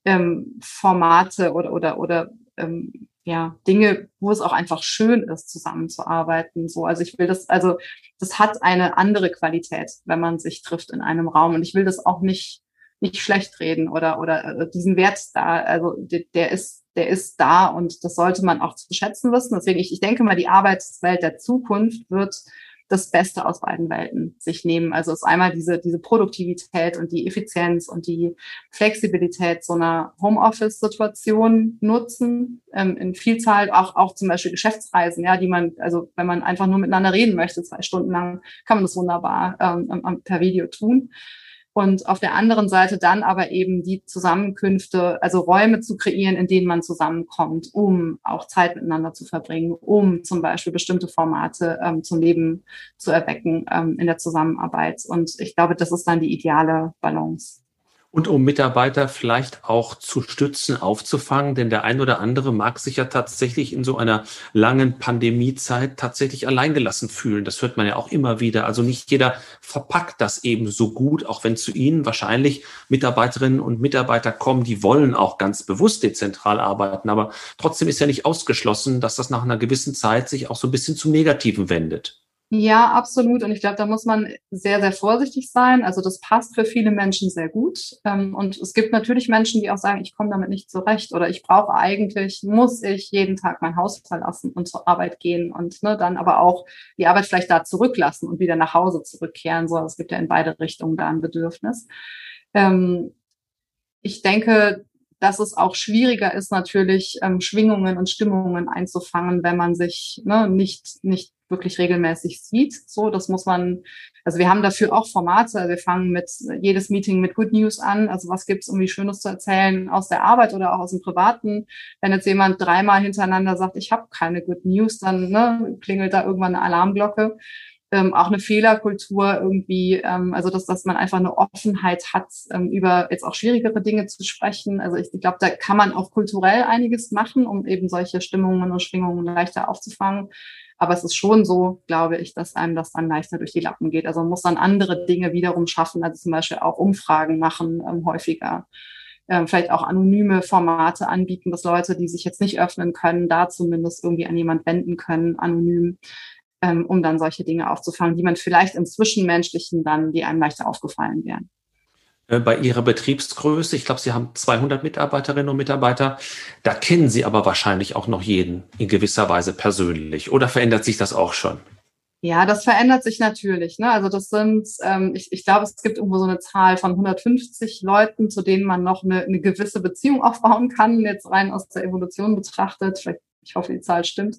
ähm, Formate oder, oder, oder ähm, ja, Dinge, wo es auch einfach schön ist, zusammenzuarbeiten. So, also ich will das, also das hat eine andere Qualität, wenn man sich trifft in einem Raum. Und ich will das auch nicht, nicht schlecht reden oder, oder äh, diesen Wert da, also der, der ist, der ist da und das sollte man auch zu schätzen wissen. Deswegen, ich, ich denke mal, die Arbeitswelt der Zukunft wird das Beste aus beiden Welten sich nehmen. Also es ist einmal diese, diese Produktivität und die Effizienz und die Flexibilität so einer Homeoffice-Situation nutzen, ähm, in Vielzahl, auch, auch zum Beispiel Geschäftsreisen, ja, die man, also wenn man einfach nur miteinander reden möchte, zwei Stunden lang, kann man das wunderbar ähm, per Video tun und auf der anderen Seite dann aber eben die Zusammenkünfte, also Räume zu kreieren, in denen man zusammenkommt, um auch Zeit miteinander zu verbringen, um zum Beispiel bestimmte Formate ähm, zum Leben zu erwecken ähm, in der Zusammenarbeit. Und ich glaube, das ist dann die ideale Balance und um Mitarbeiter vielleicht auch zu stützen, aufzufangen, denn der ein oder andere mag sich ja tatsächlich in so einer langen Pandemiezeit tatsächlich alleingelassen fühlen. Das hört man ja auch immer wieder. Also nicht jeder verpackt das eben so gut, auch wenn zu Ihnen wahrscheinlich Mitarbeiterinnen und Mitarbeiter kommen, die wollen auch ganz bewusst dezentral arbeiten. Aber trotzdem ist ja nicht ausgeschlossen, dass das nach einer gewissen Zeit sich auch so ein bisschen zum Negativen wendet. Ja, absolut. Und ich glaube, da muss man sehr, sehr vorsichtig sein. Also das passt für viele Menschen sehr gut. Ähm, und es gibt natürlich Menschen, die auch sagen, ich komme damit nicht zurecht oder ich brauche eigentlich, muss ich jeden Tag mein Haus verlassen und zur Arbeit gehen und ne, dann aber auch die Arbeit vielleicht da zurücklassen und wieder nach Hause zurückkehren. So, es gibt ja in beide Richtungen da ein Bedürfnis. Ähm, ich denke, dass es auch schwieriger ist, natürlich ähm, Schwingungen und Stimmungen einzufangen, wenn man sich ne, nicht, nicht wirklich regelmäßig sieht. So, das muss man, also wir haben dafür auch Formate. Wir fangen mit jedes Meeting mit Good News an. Also was gibt's irgendwie Schönes zu erzählen aus der Arbeit oder auch aus dem Privaten? Wenn jetzt jemand dreimal hintereinander sagt, ich habe keine Good News, dann ne, klingelt da irgendwann eine Alarmglocke ähm, auch eine Fehlerkultur irgendwie, ähm, also dass, dass man einfach eine Offenheit hat, ähm, über jetzt auch schwierigere Dinge zu sprechen. Also ich, glaube, da kann man auch kulturell einiges machen, um eben solche Stimmungen und Schwingungen leichter aufzufangen. Aber es ist schon so, glaube ich, dass einem das dann leichter durch die Lappen geht. Also man muss dann andere Dinge wiederum schaffen, also zum Beispiel auch Umfragen machen ähm, häufiger. Ähm, vielleicht auch anonyme Formate anbieten, dass Leute, die sich jetzt nicht öffnen können, da zumindest irgendwie an jemand wenden können, anonym ähm, um dann solche Dinge aufzufangen, die man vielleicht im Zwischenmenschlichen dann, die einem leichter aufgefallen wären. Äh, bei Ihrer Betriebsgröße, ich glaube, Sie haben 200 Mitarbeiterinnen und Mitarbeiter, da kennen Sie aber wahrscheinlich auch noch jeden in gewisser Weise persönlich. Oder verändert sich das auch schon? Ja, das verändert sich natürlich. Ne? Also das sind, ähm, ich, ich glaube, es gibt irgendwo so eine Zahl von 150 Leuten, zu denen man noch eine, eine gewisse Beziehung aufbauen kann, jetzt rein aus der Evolution betrachtet. Vielleicht, ich hoffe, die Zahl stimmt.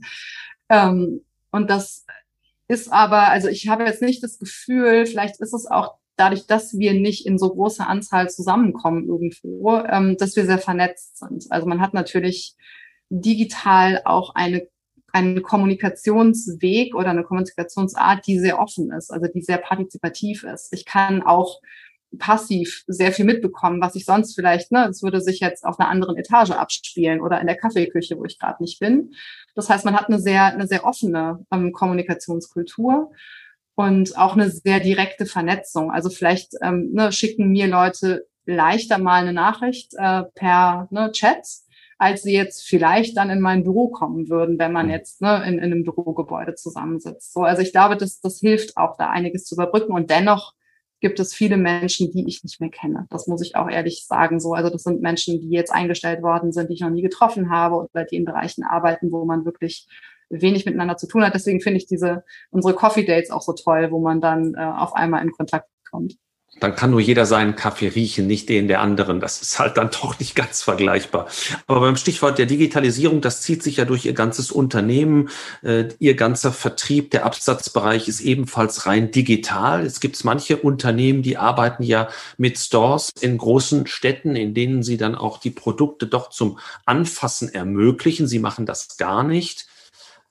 Ähm, und das ist aber, also ich habe jetzt nicht das Gefühl, vielleicht ist es auch dadurch, dass wir nicht in so großer Anzahl zusammenkommen irgendwo, ähm, dass wir sehr vernetzt sind. Also man hat natürlich digital auch eine einen Kommunikationsweg oder eine Kommunikationsart, die sehr offen ist, also die sehr partizipativ ist. Ich kann auch passiv sehr viel mitbekommen, was ich sonst vielleicht, ne, es würde sich jetzt auf einer anderen Etage abspielen oder in der Kaffeeküche, wo ich gerade nicht bin. Das heißt, man hat eine sehr, eine sehr offene ähm, Kommunikationskultur und auch eine sehr direkte Vernetzung. Also vielleicht ähm, ne, schicken mir Leute leichter mal eine Nachricht äh, per ne, Chat, als sie jetzt vielleicht dann in mein Büro kommen würden, wenn man mhm. jetzt ne, in, in einem Bürogebäude zusammensitzt. So, also ich glaube, das, das hilft auch, da einiges zu überbrücken. Und dennoch gibt es viele Menschen, die ich nicht mehr kenne. Das muss ich auch ehrlich sagen. So, also das sind Menschen, die jetzt eingestellt worden sind, die ich noch nie getroffen habe oder die in Bereichen arbeiten, wo man wirklich wenig miteinander zu tun hat. Deswegen finde ich diese unsere Coffee Dates auch so toll, wo man dann äh, auf einmal in Kontakt kommt dann kann nur jeder seinen Kaffee riechen, nicht den der anderen. Das ist halt dann doch nicht ganz vergleichbar. Aber beim Stichwort der Digitalisierung, das zieht sich ja durch Ihr ganzes Unternehmen. Äh, Ihr ganzer Vertrieb, der Absatzbereich ist ebenfalls rein digital. Es gibt manche Unternehmen, die arbeiten ja mit Stores in großen Städten, in denen sie dann auch die Produkte doch zum Anfassen ermöglichen. Sie machen das gar nicht.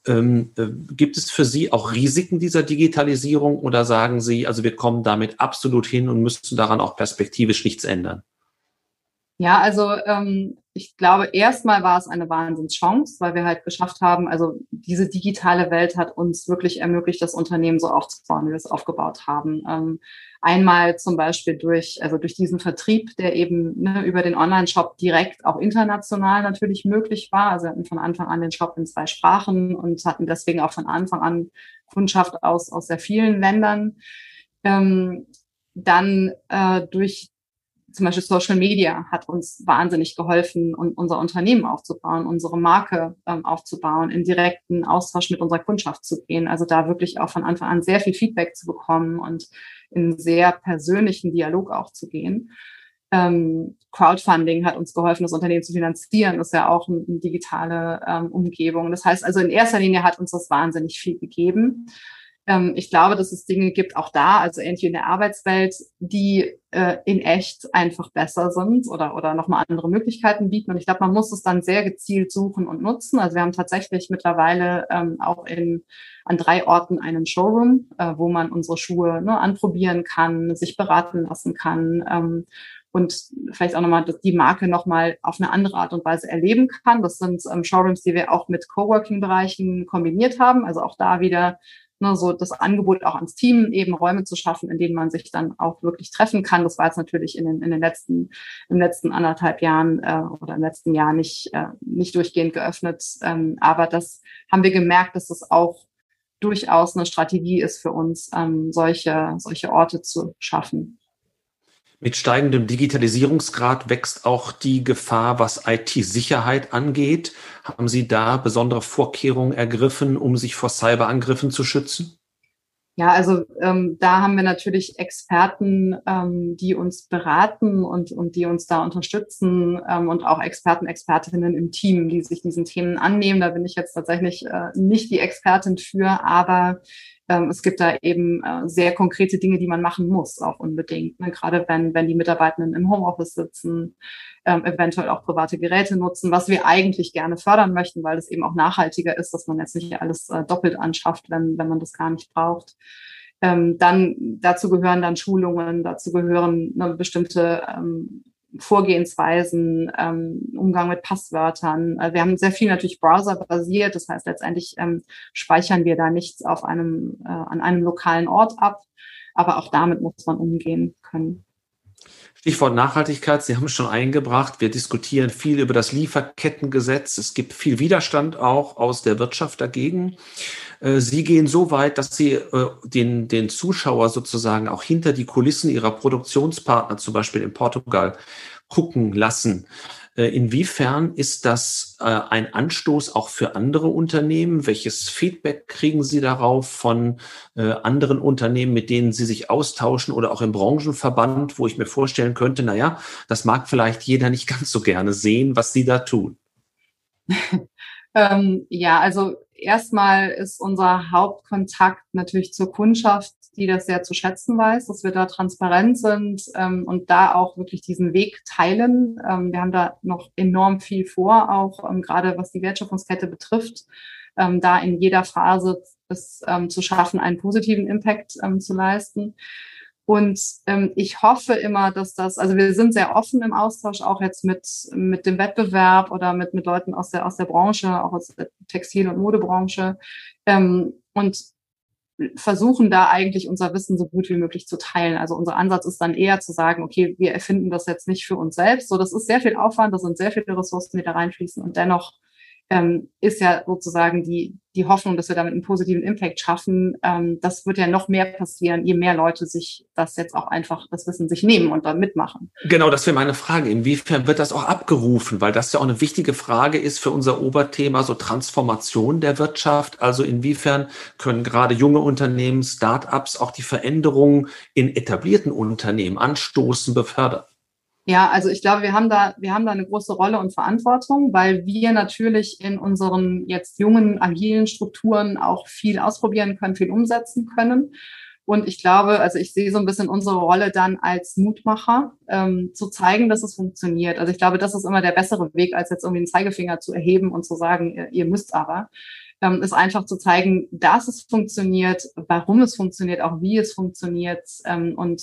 Ähm, äh, gibt es für Sie auch Risiken dieser Digitalisierung oder sagen Sie, also wir kommen damit absolut hin und müssen daran auch perspektivisch nichts ändern? Ja, also ähm, ich glaube, erstmal war es eine Wahnsinnschance, weil wir halt geschafft haben, also diese digitale Welt hat uns wirklich ermöglicht, das Unternehmen so aufzubauen, wie wir es aufgebaut haben. Ähm, einmal zum Beispiel durch, also durch diesen Vertrieb, der eben ne, über den Online-Shop direkt auch international natürlich möglich war. Also wir hatten von Anfang an den Shop in zwei Sprachen und hatten deswegen auch von Anfang an Kundschaft aus, aus sehr vielen Ländern. Ähm, dann äh, durch zum Beispiel Social Media hat uns wahnsinnig geholfen, um unser Unternehmen aufzubauen, unsere Marke ähm, aufzubauen, in direkten Austausch mit unserer Kundschaft zu gehen. Also da wirklich auch von Anfang an sehr viel Feedback zu bekommen und in sehr persönlichen Dialog auch zu gehen. Ähm, Crowdfunding hat uns geholfen, das Unternehmen zu finanzieren. Das ist ja auch eine, digitale ähm, Umgebung. Das heißt also, in erster Linie hat uns das wahnsinnig viel gegeben. Ähm, ich glaube, dass es Dinge gibt, auch da, also irgendwie in der Arbeitswelt, die äh, in echt einfach besser sind oder, oder nochmal andere Möglichkeiten bieten. Und ich glaube, man muss es dann sehr gezielt suchen und nutzen. Also wir haben tatsächlich mittlerweile ähm, auch in, an drei Orten einen Showroom, äh, wo man unsere Schuhe ne, anprobieren kann, sich beraten lassen kann. Ähm, und vielleicht auch nochmal die Marke nochmal auf eine andere Art und Weise erleben kann. Das sind ähm, Showrooms, die wir auch mit Coworking-Bereichen kombiniert haben. Also auch da wieder ne, so das Angebot auch ans Team, eben Räume zu schaffen, in denen man sich dann auch wirklich treffen kann. Das war jetzt natürlich in den, in den letzten, im letzten anderthalb Jahren äh, oder im letzten Jahr nicht, äh, nicht durchgehend geöffnet. Ähm, aber das haben wir gemerkt, dass das auch durchaus eine Strategie ist für uns, ähm, solche, solche Orte zu schaffen. Mit steigendem Digitalisierungsgrad wächst auch die Gefahr, was IT-Sicherheit angeht. Haben Sie da besondere Vorkehrungen ergriffen, um sich vor Cyberangriffen zu schützen? Ja, also ähm, da haben wir natürlich Experten, ähm, die uns beraten und, und die uns da unterstützen ähm, und auch Experten, Expertinnen im Team, die sich diesen Themen annehmen. Da bin ich jetzt tatsächlich äh, nicht die Expertin für, aber ähm, es gibt da eben äh, sehr konkrete Dinge, die man machen muss, auch unbedingt. Ne? Gerade wenn, wenn die Mitarbeitenden im Homeoffice sitzen, ähm, eventuell auch private Geräte nutzen, was wir eigentlich gerne fördern möchten, weil es eben auch nachhaltiger ist, dass man jetzt nicht alles äh, doppelt anschafft, wenn, wenn man das gar nicht braucht. Ähm, dann dazu gehören dann Schulungen, dazu gehören ne, bestimmte ähm, Vorgehensweisen, ähm, Umgang mit Passwörtern. Also wir haben sehr viel natürlich browserbasiert, das heißt letztendlich ähm, speichern wir da nichts auf einem äh, an einem lokalen Ort ab, aber auch damit muss man umgehen können. Stichwort Nachhaltigkeit, Sie haben es schon eingebracht. Wir diskutieren viel über das Lieferkettengesetz. Es gibt viel Widerstand auch aus der Wirtschaft dagegen. Äh, Sie gehen so weit, dass Sie äh, den, den Zuschauer sozusagen auch hinter die Kulissen Ihrer Produktionspartner, zum Beispiel in Portugal, gucken lassen. Äh, inwiefern ist das äh, ein Anstoß auch für andere Unternehmen? Welches Feedback kriegen Sie darauf von äh, anderen Unternehmen, mit denen Sie sich austauschen oder auch im Branchenverband, wo ich mir vorstellen könnte, na ja, das mag vielleicht jeder nicht ganz so gerne sehen, was Sie da tun? ähm, ja, also erstmal ist unser Hauptkontakt natürlich zur Kundschaft, die das sehr zu schätzen weiß, dass wir da transparent sind ähm, und da auch wirklich diesen Weg teilen. Ähm, wir haben da noch enorm viel vor, auch ähm, gerade was die Wertschöpfungskette betrifft, ähm, da in jeder Phase es ähm, zu schaffen, einen positiven Impact ähm, zu leisten. Und ähm, ich hoffe immer, dass das, also wir sind sehr offen im Austausch, auch jetzt mit, mit dem Wettbewerb oder mit, mit Leuten aus der, aus der Branche, auch aus der Textil- und Modebranche. Ähm, und versuchen da eigentlich unser Wissen so gut wie möglich zu teilen. Also unser Ansatz ist dann eher zu sagen, okay, wir erfinden das jetzt nicht für uns selbst. So, das ist sehr viel Aufwand, das sind sehr viele Ressourcen, die da reinfließen und dennoch ähm, ist ja sozusagen die, die Hoffnung, dass wir damit einen positiven Impact schaffen. Ähm, das wird ja noch mehr passieren, je mehr Leute sich das jetzt auch einfach, das Wissen sich nehmen und dann mitmachen. Genau, das wäre meine Frage. Inwiefern wird das auch abgerufen? Weil das ja auch eine wichtige Frage ist für unser Oberthema, so Transformation der Wirtschaft. Also inwiefern können gerade junge Unternehmen, Start-ups auch die Veränderungen in etablierten Unternehmen anstoßen, befördern? Ja, also ich glaube, wir haben da, wir haben da eine große Rolle und Verantwortung, weil wir natürlich in unseren jetzt jungen, agilen Strukturen auch viel ausprobieren können, viel umsetzen können. Und ich glaube, also ich sehe so ein bisschen unsere Rolle dann als Mutmacher, ähm, zu zeigen, dass es funktioniert. Also ich glaube, das ist immer der bessere Weg, als jetzt irgendwie einen Zeigefinger zu erheben und zu sagen, ihr, ihr müsst aber. Ähm, ist einfach zu zeigen, dass es funktioniert, warum es funktioniert, auch wie es funktioniert ähm, und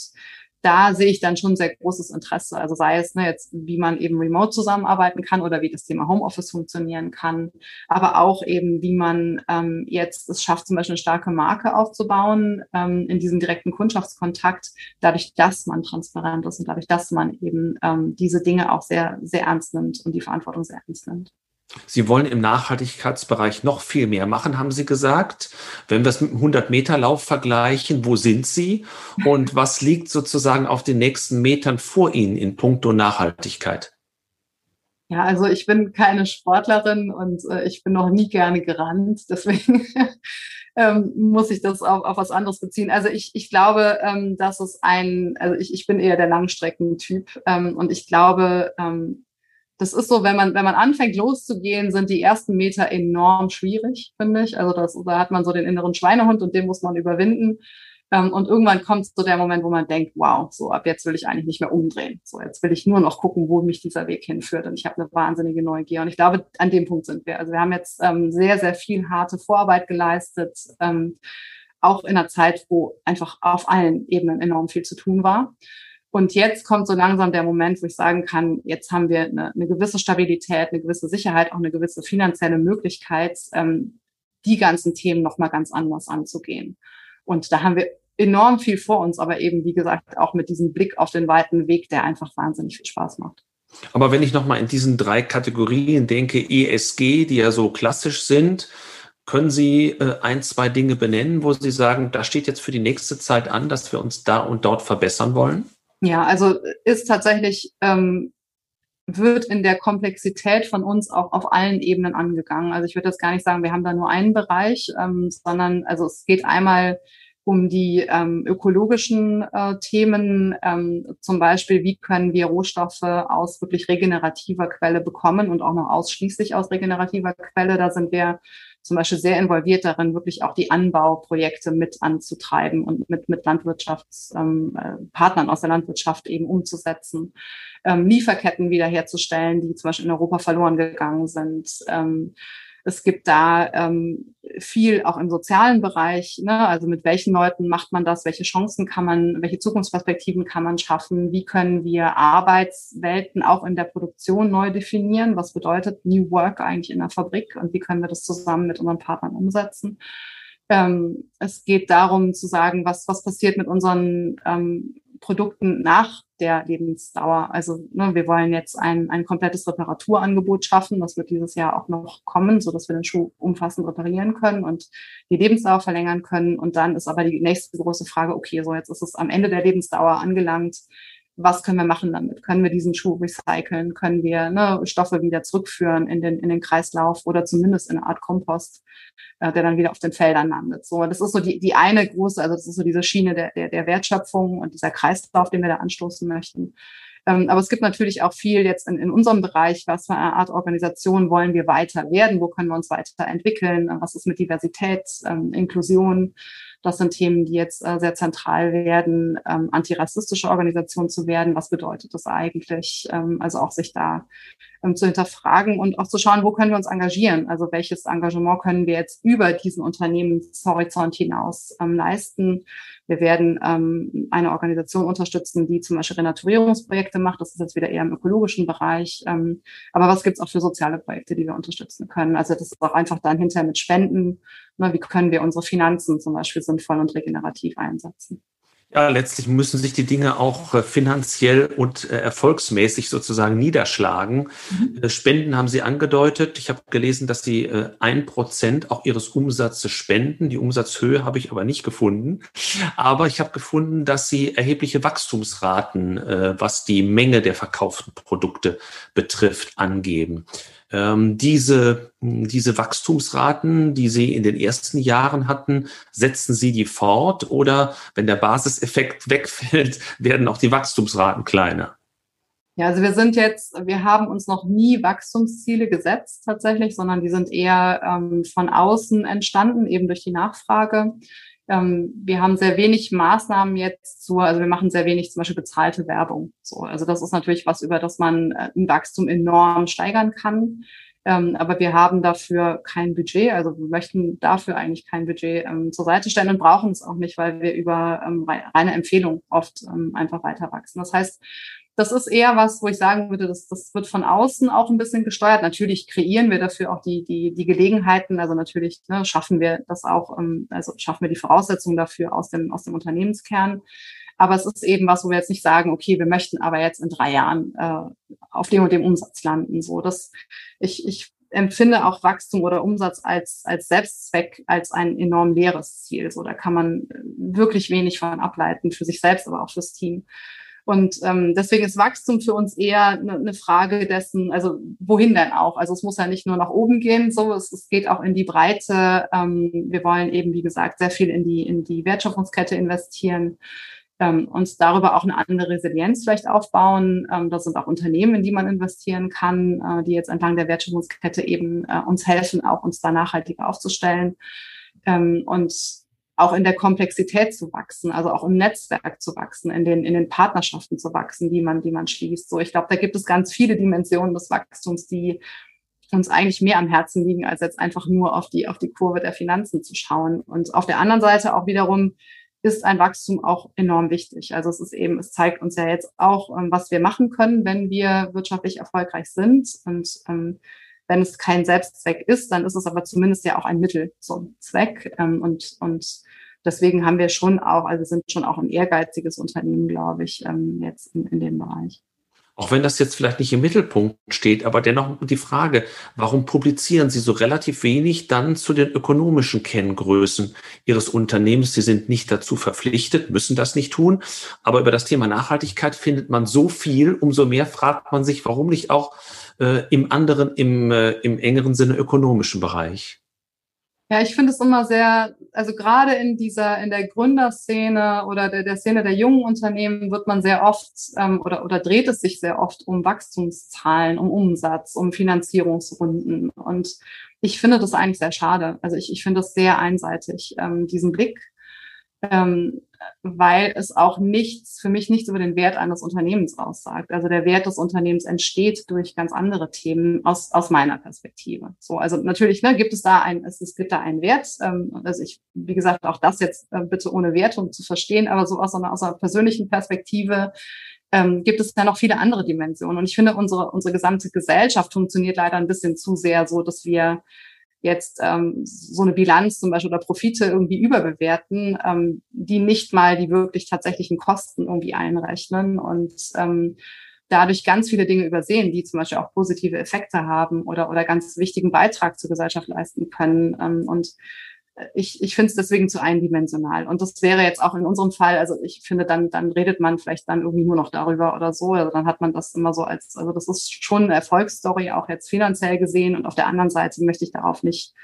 da sehe ich dann schon sehr großes Interesse. Also sei es ne, jetzt, wie man eben remote zusammenarbeiten kann oder wie das Thema Homeoffice funktionieren kann, aber auch eben, wie man ähm, jetzt es schafft, zum Beispiel eine starke Marke aufzubauen ähm, in diesem direkten Kundschaftskontakt, dadurch, dass man transparent ist und dadurch, dass man eben ähm, diese Dinge auch sehr, sehr ernst nimmt und die Verantwortung sehr ernst nimmt. Sie wollen im Nachhaltigkeitsbereich noch viel mehr machen, haben Sie gesagt. Wenn wir es mit dem 100-Meter-Lauf vergleichen, wo sind Sie und was liegt sozusagen auf den nächsten Metern vor Ihnen in puncto Nachhaltigkeit? Ja, also ich bin keine Sportlerin und äh, ich bin noch nie gerne gerannt. Deswegen ähm, muss ich das auf, auf was anderes beziehen. Also ich, ich glaube, ähm, dass es ein, also ich, ich bin eher der Langstreckentyp ähm, und ich glaube, ähm, das ist so, wenn man, wenn man anfängt loszugehen, sind die ersten Meter enorm schwierig, finde ich. Also das, da hat man so den inneren Schweinehund und den muss man überwinden. Ähm, und irgendwann kommt so der Moment, wo man denkt, wow, so ab jetzt will ich eigentlich nicht mehr umdrehen. So jetzt will ich nur noch gucken, wo mich dieser Weg hinführt. Und ich habe eine wahnsinnige Neugier. Und ich glaube, an dem Punkt sind wir. Also wir haben jetzt ähm, sehr, sehr viel harte Vorarbeit geleistet. Ähm, auch in einer Zeit, wo einfach auf allen Ebenen enorm viel zu tun war. Und jetzt kommt so langsam der Moment, wo ich sagen kann, jetzt haben wir eine, eine gewisse Stabilität, eine gewisse Sicherheit, auch eine gewisse finanzielle Möglichkeit, ähm, die ganzen Themen nochmal ganz anders anzugehen. Und da haben wir enorm viel vor uns, aber eben, wie gesagt, auch mit diesem Blick auf den weiten Weg, der einfach wahnsinnig viel Spaß macht. Aber wenn ich nochmal in diesen drei Kategorien denke, ESG, die ja so klassisch sind, können Sie äh, ein, zwei Dinge benennen, wo Sie sagen, da steht jetzt für die nächste Zeit an, dass wir uns da und dort verbessern wollen? Ja, also ist tatsächlich, ähm, wird in der Komplexität von uns auch auf allen Ebenen angegangen. Also ich würde das gar nicht sagen, wir haben da nur einen Bereich, ähm, sondern also es geht einmal um die ähm, ökologischen äh, Themen, ähm, zum Beispiel, wie können wir Rohstoffe aus wirklich regenerativer Quelle bekommen und auch noch ausschließlich aus regenerativer Quelle. Da sind wir zum Beispiel sehr involviert darin, wirklich auch die Anbauprojekte mit anzutreiben und mit, mit Landwirtschaftspartnern ähm, aus der Landwirtschaft eben umzusetzen, ähm, Lieferketten wiederherzustellen, die zum Beispiel in Europa verloren gegangen sind. Ähm, es gibt da ähm, viel auch im sozialen Bereich, ne? also mit welchen Leuten macht man das, welche Chancen kann man, welche Zukunftsperspektiven kann man schaffen, wie können wir Arbeitswelten auch in der Produktion neu definieren, was bedeutet New Work eigentlich in der Fabrik und wie können wir das zusammen mit unseren Partnern umsetzen. Ähm, es geht darum zu sagen, was, was passiert mit unseren ähm, Produkten nach der Lebensdauer. Also ne, wir wollen jetzt ein, ein komplettes Reparaturangebot schaffen. Das wird dieses Jahr auch noch kommen, so dass wir den Schuh umfassend reparieren können und die Lebensdauer verlängern können. Und dann ist aber die nächste große Frage, okay, so jetzt ist es am Ende der Lebensdauer angelangt was können wir machen damit? Können wir diesen Schuh recyceln? Können wir ne, Stoffe wieder zurückführen in den, in den Kreislauf oder zumindest in eine Art Kompost, äh, der dann wieder auf den Feldern landet? So, das ist so die, die eine große, also das ist so diese Schiene der, der, der Wertschöpfung und dieser Kreislauf, den wir da anstoßen möchten. Ähm, aber es gibt natürlich auch viel jetzt in, in unserem Bereich, was für eine Art Organisation wollen wir weiter werden? Wo können wir uns weiterentwickeln? Was ist mit Diversität, ähm, Inklusion? Das sind Themen, die jetzt äh, sehr zentral werden, ähm, antirassistische Organisation zu werden. Was bedeutet das eigentlich? Ähm, also auch sich da ähm, zu hinterfragen und auch zu schauen, wo können wir uns engagieren? Also welches Engagement können wir jetzt über diesen Unternehmenshorizont hinaus ähm, leisten? Wir werden ähm, eine Organisation unterstützen, die zum Beispiel Renaturierungsprojekte macht. Das ist jetzt wieder eher im ökologischen Bereich. Ähm, aber was gibt es auch für soziale Projekte, die wir unterstützen können? Also das ist auch einfach dann hinterher mit Spenden. Ne, wie können wir unsere Finanzen zum Beispiel sinnvoll und regenerativ einsetzen? Ja, letztlich müssen sich die Dinge auch äh, finanziell und äh, erfolgsmäßig sozusagen niederschlagen. Mhm. Äh, Spenden haben Sie angedeutet. Ich habe gelesen, dass Sie ein Prozent auch Ihres Umsatzes spenden. Die Umsatzhöhe habe ich aber nicht gefunden. Aber ich habe gefunden, dass Sie erhebliche Wachstumsraten, was die Menge der verkauften Produkte betrifft, angeben. Ähm, diese, diese Wachstumsraten, die Sie in den ersten Jahren hatten, setzen Sie die fort oder wenn der Basiseffekt wegfällt, werden auch die Wachstumsraten kleiner? Ja, also wir sind jetzt, wir haben uns noch nie Wachstumsziele gesetzt tatsächlich, sondern die sind eher ähm, von außen entstanden, eben durch die Nachfrage. Ähm, wir haben sehr wenig Maßnahmen jetzt zur, also wir machen sehr wenig zum Beispiel bezahlte Werbung. So, also das ist natürlich was, über das man äh, ein Wachstum enorm steigern kann. Ähm, aber wir haben dafür kein Budget, also wir möchten dafür eigentlich kein Budget ähm, zur Seite stellen und brauchen es auch nicht, weil wir über reine Empfehlung oft einfach weiter wachsen. Das heißt, das ist eher was, wo ich sagen würde, das, das wird von außen auch ein bisschen gesteuert. Natürlich kreieren wir dafür auch die, die, die Gelegenheiten. Also natürlich ne, schaffen wir das auch, ähm, also schaffen wir die Voraussetzungen dafür aus dem, aus dem Unternehmenskern. Aber es ist eben was, wo wir jetzt nicht sagen, okay, wir möchten aber jetzt in drei Jahren äh, auf dem und dem Umsatz landen. So, das, ich, ich empfinde auch Wachstum oder Umsatz als, als Selbstzweck, als ein enorm leeres Ziel. So, da kann man wirklich wenig von ableiten, für sich selbst, aber auch fürs Team. Und ähm, deswegen ist Wachstum für uns eher eine, eine Frage dessen, also wohin denn auch? Also es muss ja nicht nur nach oben gehen, so es, es geht auch in die Breite. Ähm, wir wollen eben, wie gesagt, sehr viel in die in die Wertschöpfungskette investieren ähm, uns darüber auch eine andere Resilienz vielleicht aufbauen. Ähm, das sind auch Unternehmen, in die man investieren kann, äh, die jetzt entlang der Wertschöpfungskette eben äh, uns helfen, auch uns da nachhaltiger aufzustellen. Ähm, und auch in der Komplexität zu wachsen, also auch im Netzwerk zu wachsen, in den, in den Partnerschaften zu wachsen, die man, die man schließt. So, ich glaube, da gibt es ganz viele Dimensionen des Wachstums, die uns eigentlich mehr am Herzen liegen, als jetzt einfach nur auf die, auf die Kurve der Finanzen zu schauen. Und auf der anderen Seite auch wiederum ist ein Wachstum auch enorm wichtig. Also es ist eben, es zeigt uns ja jetzt auch, ähm, was wir machen können, wenn wir wirtschaftlich erfolgreich sind. Und ähm, wenn es kein Selbstzweck ist, dann ist es aber zumindest ja auch ein Mittel zum Zweck. Ähm, und, und deswegen haben wir schon auch, also sind schon auch ein ehrgeiziges Unternehmen, glaube ich, ähm, jetzt in, in dem Bereich. Auch wenn das jetzt vielleicht nicht im Mittelpunkt steht, aber dennoch die Frage, warum publizieren Sie so relativ wenig dann zu den ökonomischen Kenngrößen Ihres Unternehmens? Sie sind nicht dazu verpflichtet, müssen das nicht tun. Aber über das Thema Nachhaltigkeit findet man so viel, umso mehr fragt man sich, warum nicht auch äh, im anderen, im, äh, im engeren Sinne ökonomischen Bereich? Ja, ich finde es immer sehr, also gerade in dieser, in der Gründerszene oder der, der Szene der jungen Unternehmen wird man sehr oft ähm, oder, oder dreht es sich sehr oft um Wachstumszahlen, um Umsatz, um Finanzierungsrunden. Und ich finde das eigentlich sehr schade. Also ich, ich finde das sehr einseitig, ähm, diesen Blick ähm, weil es auch nichts, für mich nichts über den Wert eines Unternehmens aussagt. Also der Wert des Unternehmens entsteht durch ganz andere Themen aus, aus meiner Perspektive. So, also natürlich ne, gibt es da ein, es, es gibt da einen Wert. Ähm, also ich, wie gesagt, auch das jetzt äh, bitte ohne Wertung zu verstehen, aber so aus einer, aus einer persönlichen Perspektive ähm, gibt es ja noch viele andere Dimensionen. Und ich finde, unsere, unsere gesamte Gesellschaft funktioniert leider ein bisschen zu sehr so, dass wir jetzt ähm, so eine Bilanz zum Beispiel oder Profite irgendwie überbewerten, ähm, die nicht mal die wirklich tatsächlichen Kosten irgendwie einrechnen und ähm, dadurch ganz viele Dinge übersehen, die zum Beispiel auch positive Effekte haben oder, oder ganz wichtigen Beitrag zur Gesellschaft leisten können. Ähm, und ich, ich finde es deswegen zu eindimensional. Und das wäre jetzt auch in unserem Fall, also ich finde, dann, dann redet man vielleicht dann irgendwie nur noch darüber oder so. Also dann hat man das immer so als, also das ist schon eine Erfolgsstory, auch jetzt finanziell gesehen. Und auf der anderen Seite möchte ich darauf nicht,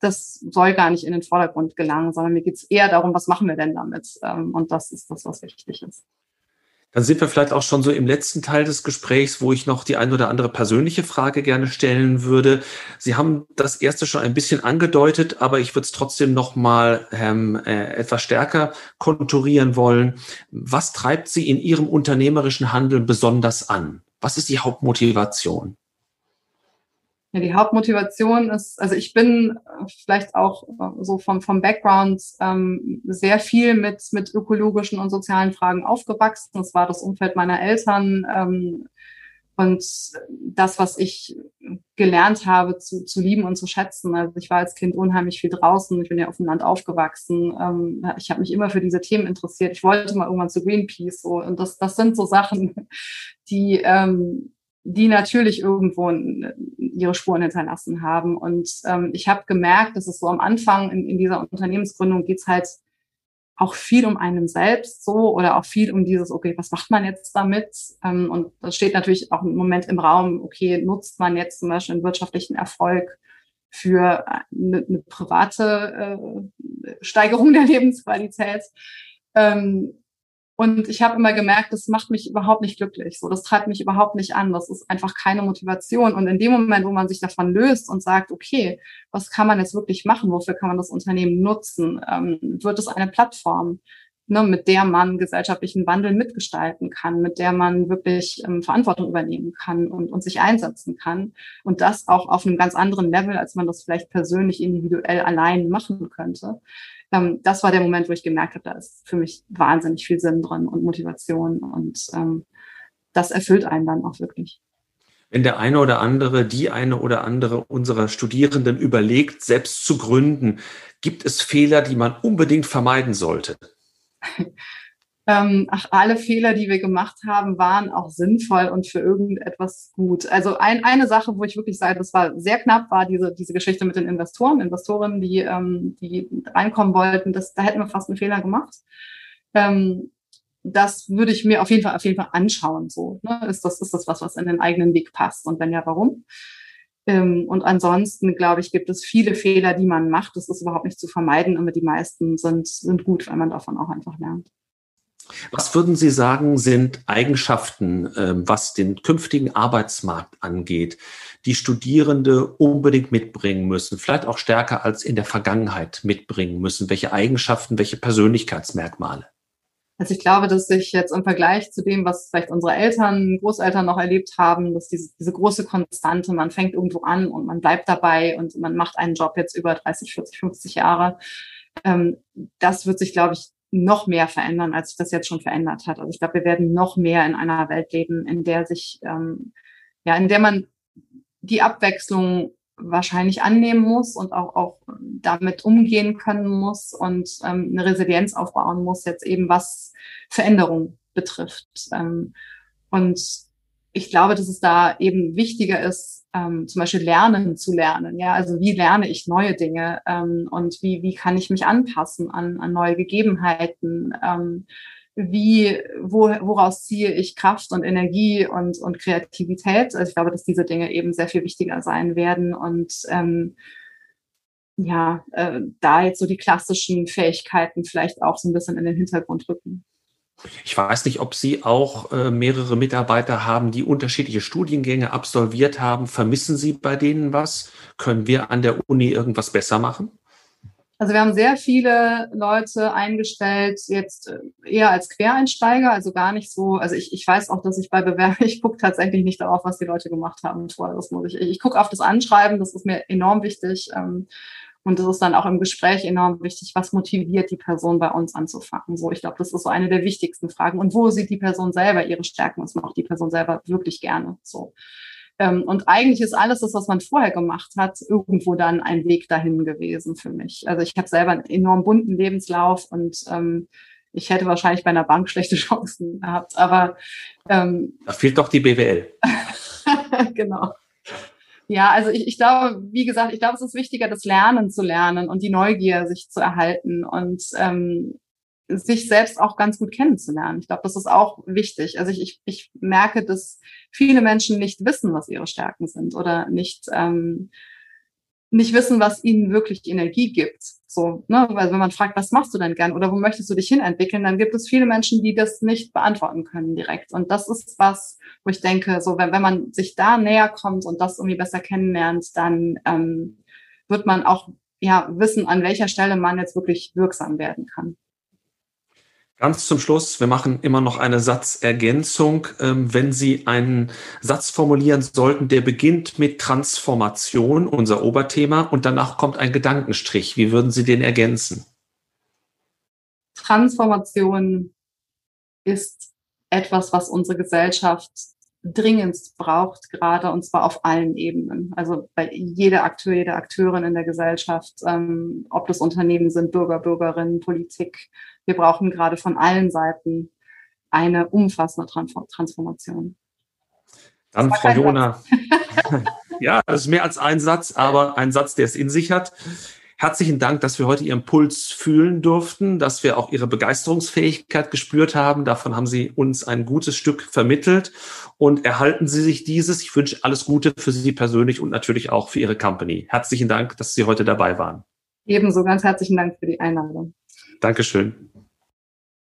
das soll gar nicht in den Vordergrund gelangen, sondern mir geht es eher darum, was machen wir denn damit? Ähm, und das ist das, was wichtig ist. Dann sind wir vielleicht auch schon so im letzten Teil des Gesprächs, wo ich noch die ein oder andere persönliche Frage gerne stellen würde. Sie haben das erste schon ein bisschen angedeutet, aber ich würde es trotzdem noch mal ähm, äh, etwas stärker konturieren wollen. Was treibt Sie in Ihrem unternehmerischen Handeln besonders an? Was ist die Hauptmotivation? Ja, die Hauptmotivation ist, also ich bin äh, vielleicht auch äh, so vom, vom Background ähm, sehr viel mit, mit ökologischen und sozialen Fragen aufgewachsen. Das war das Umfeld meiner Eltern. Ähm, und das, was ich gelernt habe zu, zu lieben und zu schätzen. Also ich war als Kind unheimlich viel draußen. Ich bin ja auf dem Land aufgewachsen. Ähm, ich habe mich immer für diese Themen interessiert. Ich wollte mal irgendwann zu Greenpeace. Und das, das sind so Sachen, die, ähm, die natürlich irgendwo ihre Spuren hinterlassen haben. Und ähm, ich habe gemerkt, dass es so am Anfang in, in dieser Unternehmensgründung geht's halt auch viel um einen selbst so oder auch viel um dieses, okay, was macht man jetzt damit? Ähm, und das steht natürlich auch im Moment im Raum, okay, nutzt man jetzt zum Beispiel einen wirtschaftlichen Erfolg für eine, eine private äh, Steigerung der Lebensqualität? Ähm, und ich habe immer gemerkt, das macht mich überhaupt nicht glücklich. So, das treibt mich überhaupt nicht an. Das ist einfach keine Motivation. Und in dem Moment, wo man sich davon löst und sagt, okay, was kann man jetzt wirklich machen? Wofür kann man das Unternehmen nutzen? Ähm, wird es eine Plattform, ne, mit der man gesellschaftlichen Wandel mitgestalten kann, mit der man wirklich ähm, Verantwortung übernehmen kann und, und sich einsetzen kann. Und das auch auf einem ganz anderen Level, als man das vielleicht persönlich individuell allein machen könnte ähm, das war der Moment, wo ich gemerkt habe, da ist für mich wahnsinnig viel Sinn drin und Motivation und ähm, das erfüllt einen dann auch wirklich. Wenn der eine oder andere, die eine oder andere unserer Studierenden überlegt, selbst zu gründen, gibt es Fehler, die man unbedingt vermeiden sollte? ähm, ach, alle Fehler, die wir gemacht haben, waren auch sinnvoll und für irgendetwas gut. Also ein, eine Sache, wo ich wirklich sage, das war sehr knapp, war diese, diese Geschichte mit den Investoren, Investorinnen, die, ähm, die reinkommen wollten. Das, da hätten wir fast einen Fehler gemacht. Ähm, das würde ich mir auf jeden Fall, auf jeden Fall anschauen. So, ne? ist das, ist das was, was in den eigenen Weg passt? Und wenn ja, warum? Ähm, und ansonsten, glaube ich, gibt es viele Fehler, die man macht. Das ist überhaupt nicht zu vermeiden, aber die meisten sind, sind gut, weil man davon auch einfach lernt. Was würden Sie sagen, sind Eigenschaften, ähm, was den künftigen Arbeitsmarkt angeht, die Studierende unbedingt mitbringen müssen, vielleicht auch stärker als in der Vergangenheit mitbringen müssen? Welche Eigenschaften, welche Persönlichkeitsmerkmale? Also ich glaube, dass sich jetzt im Vergleich zu dem, was vielleicht unsere Eltern, Großeltern noch erlebt haben, dass diese, diese große Konstante, man fängt irgendwo an und man bleibt dabei und man macht einen Job jetzt über 30, 40, 50 Jahre, ähm, das wird sich, glaube ich, noch mehr verändern, als sich das jetzt schon verändert hat. Also ich glaube, wir werden noch mehr in einer Welt leben, in der sich, ähm, ja, in der man die Abwechslung wahrscheinlich annehmen muss und auch, auch damit umgehen können muss und ähm, eine Resilienz aufbauen muss, jetzt eben was Veränderung betrifft. Ähm, und ich glaube, dass es da eben wichtiger ist, ähm, zum Beispiel lernen zu lernen. Ja, also wie lerne ich neue Dinge ähm, und wie, wie kann ich mich anpassen an, an neue Gegebenheiten? Ähm, wie, wo, woraus ziehe ich Kraft und Energie und, und Kreativität? Also ich glaube, dass diese Dinge eben sehr viel wichtiger sein werden und ähm, ja, äh, da jetzt so die klassischen Fähigkeiten vielleicht auch so ein bisschen in den Hintergrund rücken. Ich weiß nicht, ob Sie auch äh, mehrere Mitarbeiter haben, die unterschiedliche Studiengänge absolviert haben. Vermissen Sie bei denen was? Können wir an der Uni irgendwas besser machen? Also wir haben sehr viele Leute eingestellt, jetzt äh, eher als Quereinsteiger, also gar nicht so, also ich, ich weiß auch, dass ich bei Bewerbung, ich gucke tatsächlich nicht darauf, was die Leute gemacht haben. Das muss ich. Ich, ich gucke auf das Anschreiben, das ist mir enorm wichtig. Ähm, und das ist dann auch im Gespräch enorm wichtig, was motiviert die Person bei uns anzufangen. So, ich glaube, das ist so eine der wichtigsten Fragen. Und wo sieht die Person selber ihre Stärken? Was macht die Person selber wirklich gerne? So. Ähm, und eigentlich ist alles das, was man vorher gemacht hat, irgendwo dann ein Weg dahin gewesen für mich. Also ich habe selber einen enorm bunten Lebenslauf und ähm, ich hätte wahrscheinlich bei einer Bank schlechte Chancen gehabt. Aber ähm, da fehlt doch die BWL. genau. Ja, also ich, ich glaube, wie gesagt, ich glaube, es ist wichtiger, das Lernen zu lernen und die Neugier sich zu erhalten und ähm, sich selbst auch ganz gut kennenzulernen. Ich glaube, das ist auch wichtig. Also ich, ich, ich merke, dass viele Menschen nicht wissen, was ihre Stärken sind oder nicht, ähm, nicht wissen, was ihnen wirklich Energie gibt. So, ne? Weil wenn man fragt, was machst du denn gern oder wo möchtest du dich hinentwickeln, dann gibt es viele Menschen, die das nicht beantworten können direkt. Und das ist was, wo ich denke, so wenn, wenn man sich da näher kommt und das irgendwie besser kennenlernt, dann ähm, wird man auch ja wissen, an welcher Stelle man jetzt wirklich wirksam werden kann. Ganz zum Schluss, wir machen immer noch eine Satzergänzung. Ähm, wenn Sie einen Satz formulieren sollten, der beginnt mit Transformation, unser Oberthema, und danach kommt ein Gedankenstrich, wie würden Sie den ergänzen? Transformation ist etwas, was unsere Gesellschaft dringendst braucht, gerade und zwar auf allen Ebenen. Also bei jeder Akteur, jeder Akteurin in der Gesellschaft, ähm, ob das Unternehmen sind, Bürger, Bürgerinnen, Politik, wir brauchen gerade von allen Seiten eine umfassende Transformation. Dann, Frau Jona, ja, das ist mehr als ein Satz, aber ein Satz, der es in sich hat. Herzlichen Dank, dass wir heute Ihren Puls fühlen durften, dass wir auch Ihre Begeisterungsfähigkeit gespürt haben. Davon haben Sie uns ein gutes Stück vermittelt und erhalten Sie sich dieses. Ich wünsche alles Gute für Sie persönlich und natürlich auch für Ihre Company. Herzlichen Dank, dass Sie heute dabei waren. Ebenso ganz herzlichen Dank für die Einladung. Dankeschön.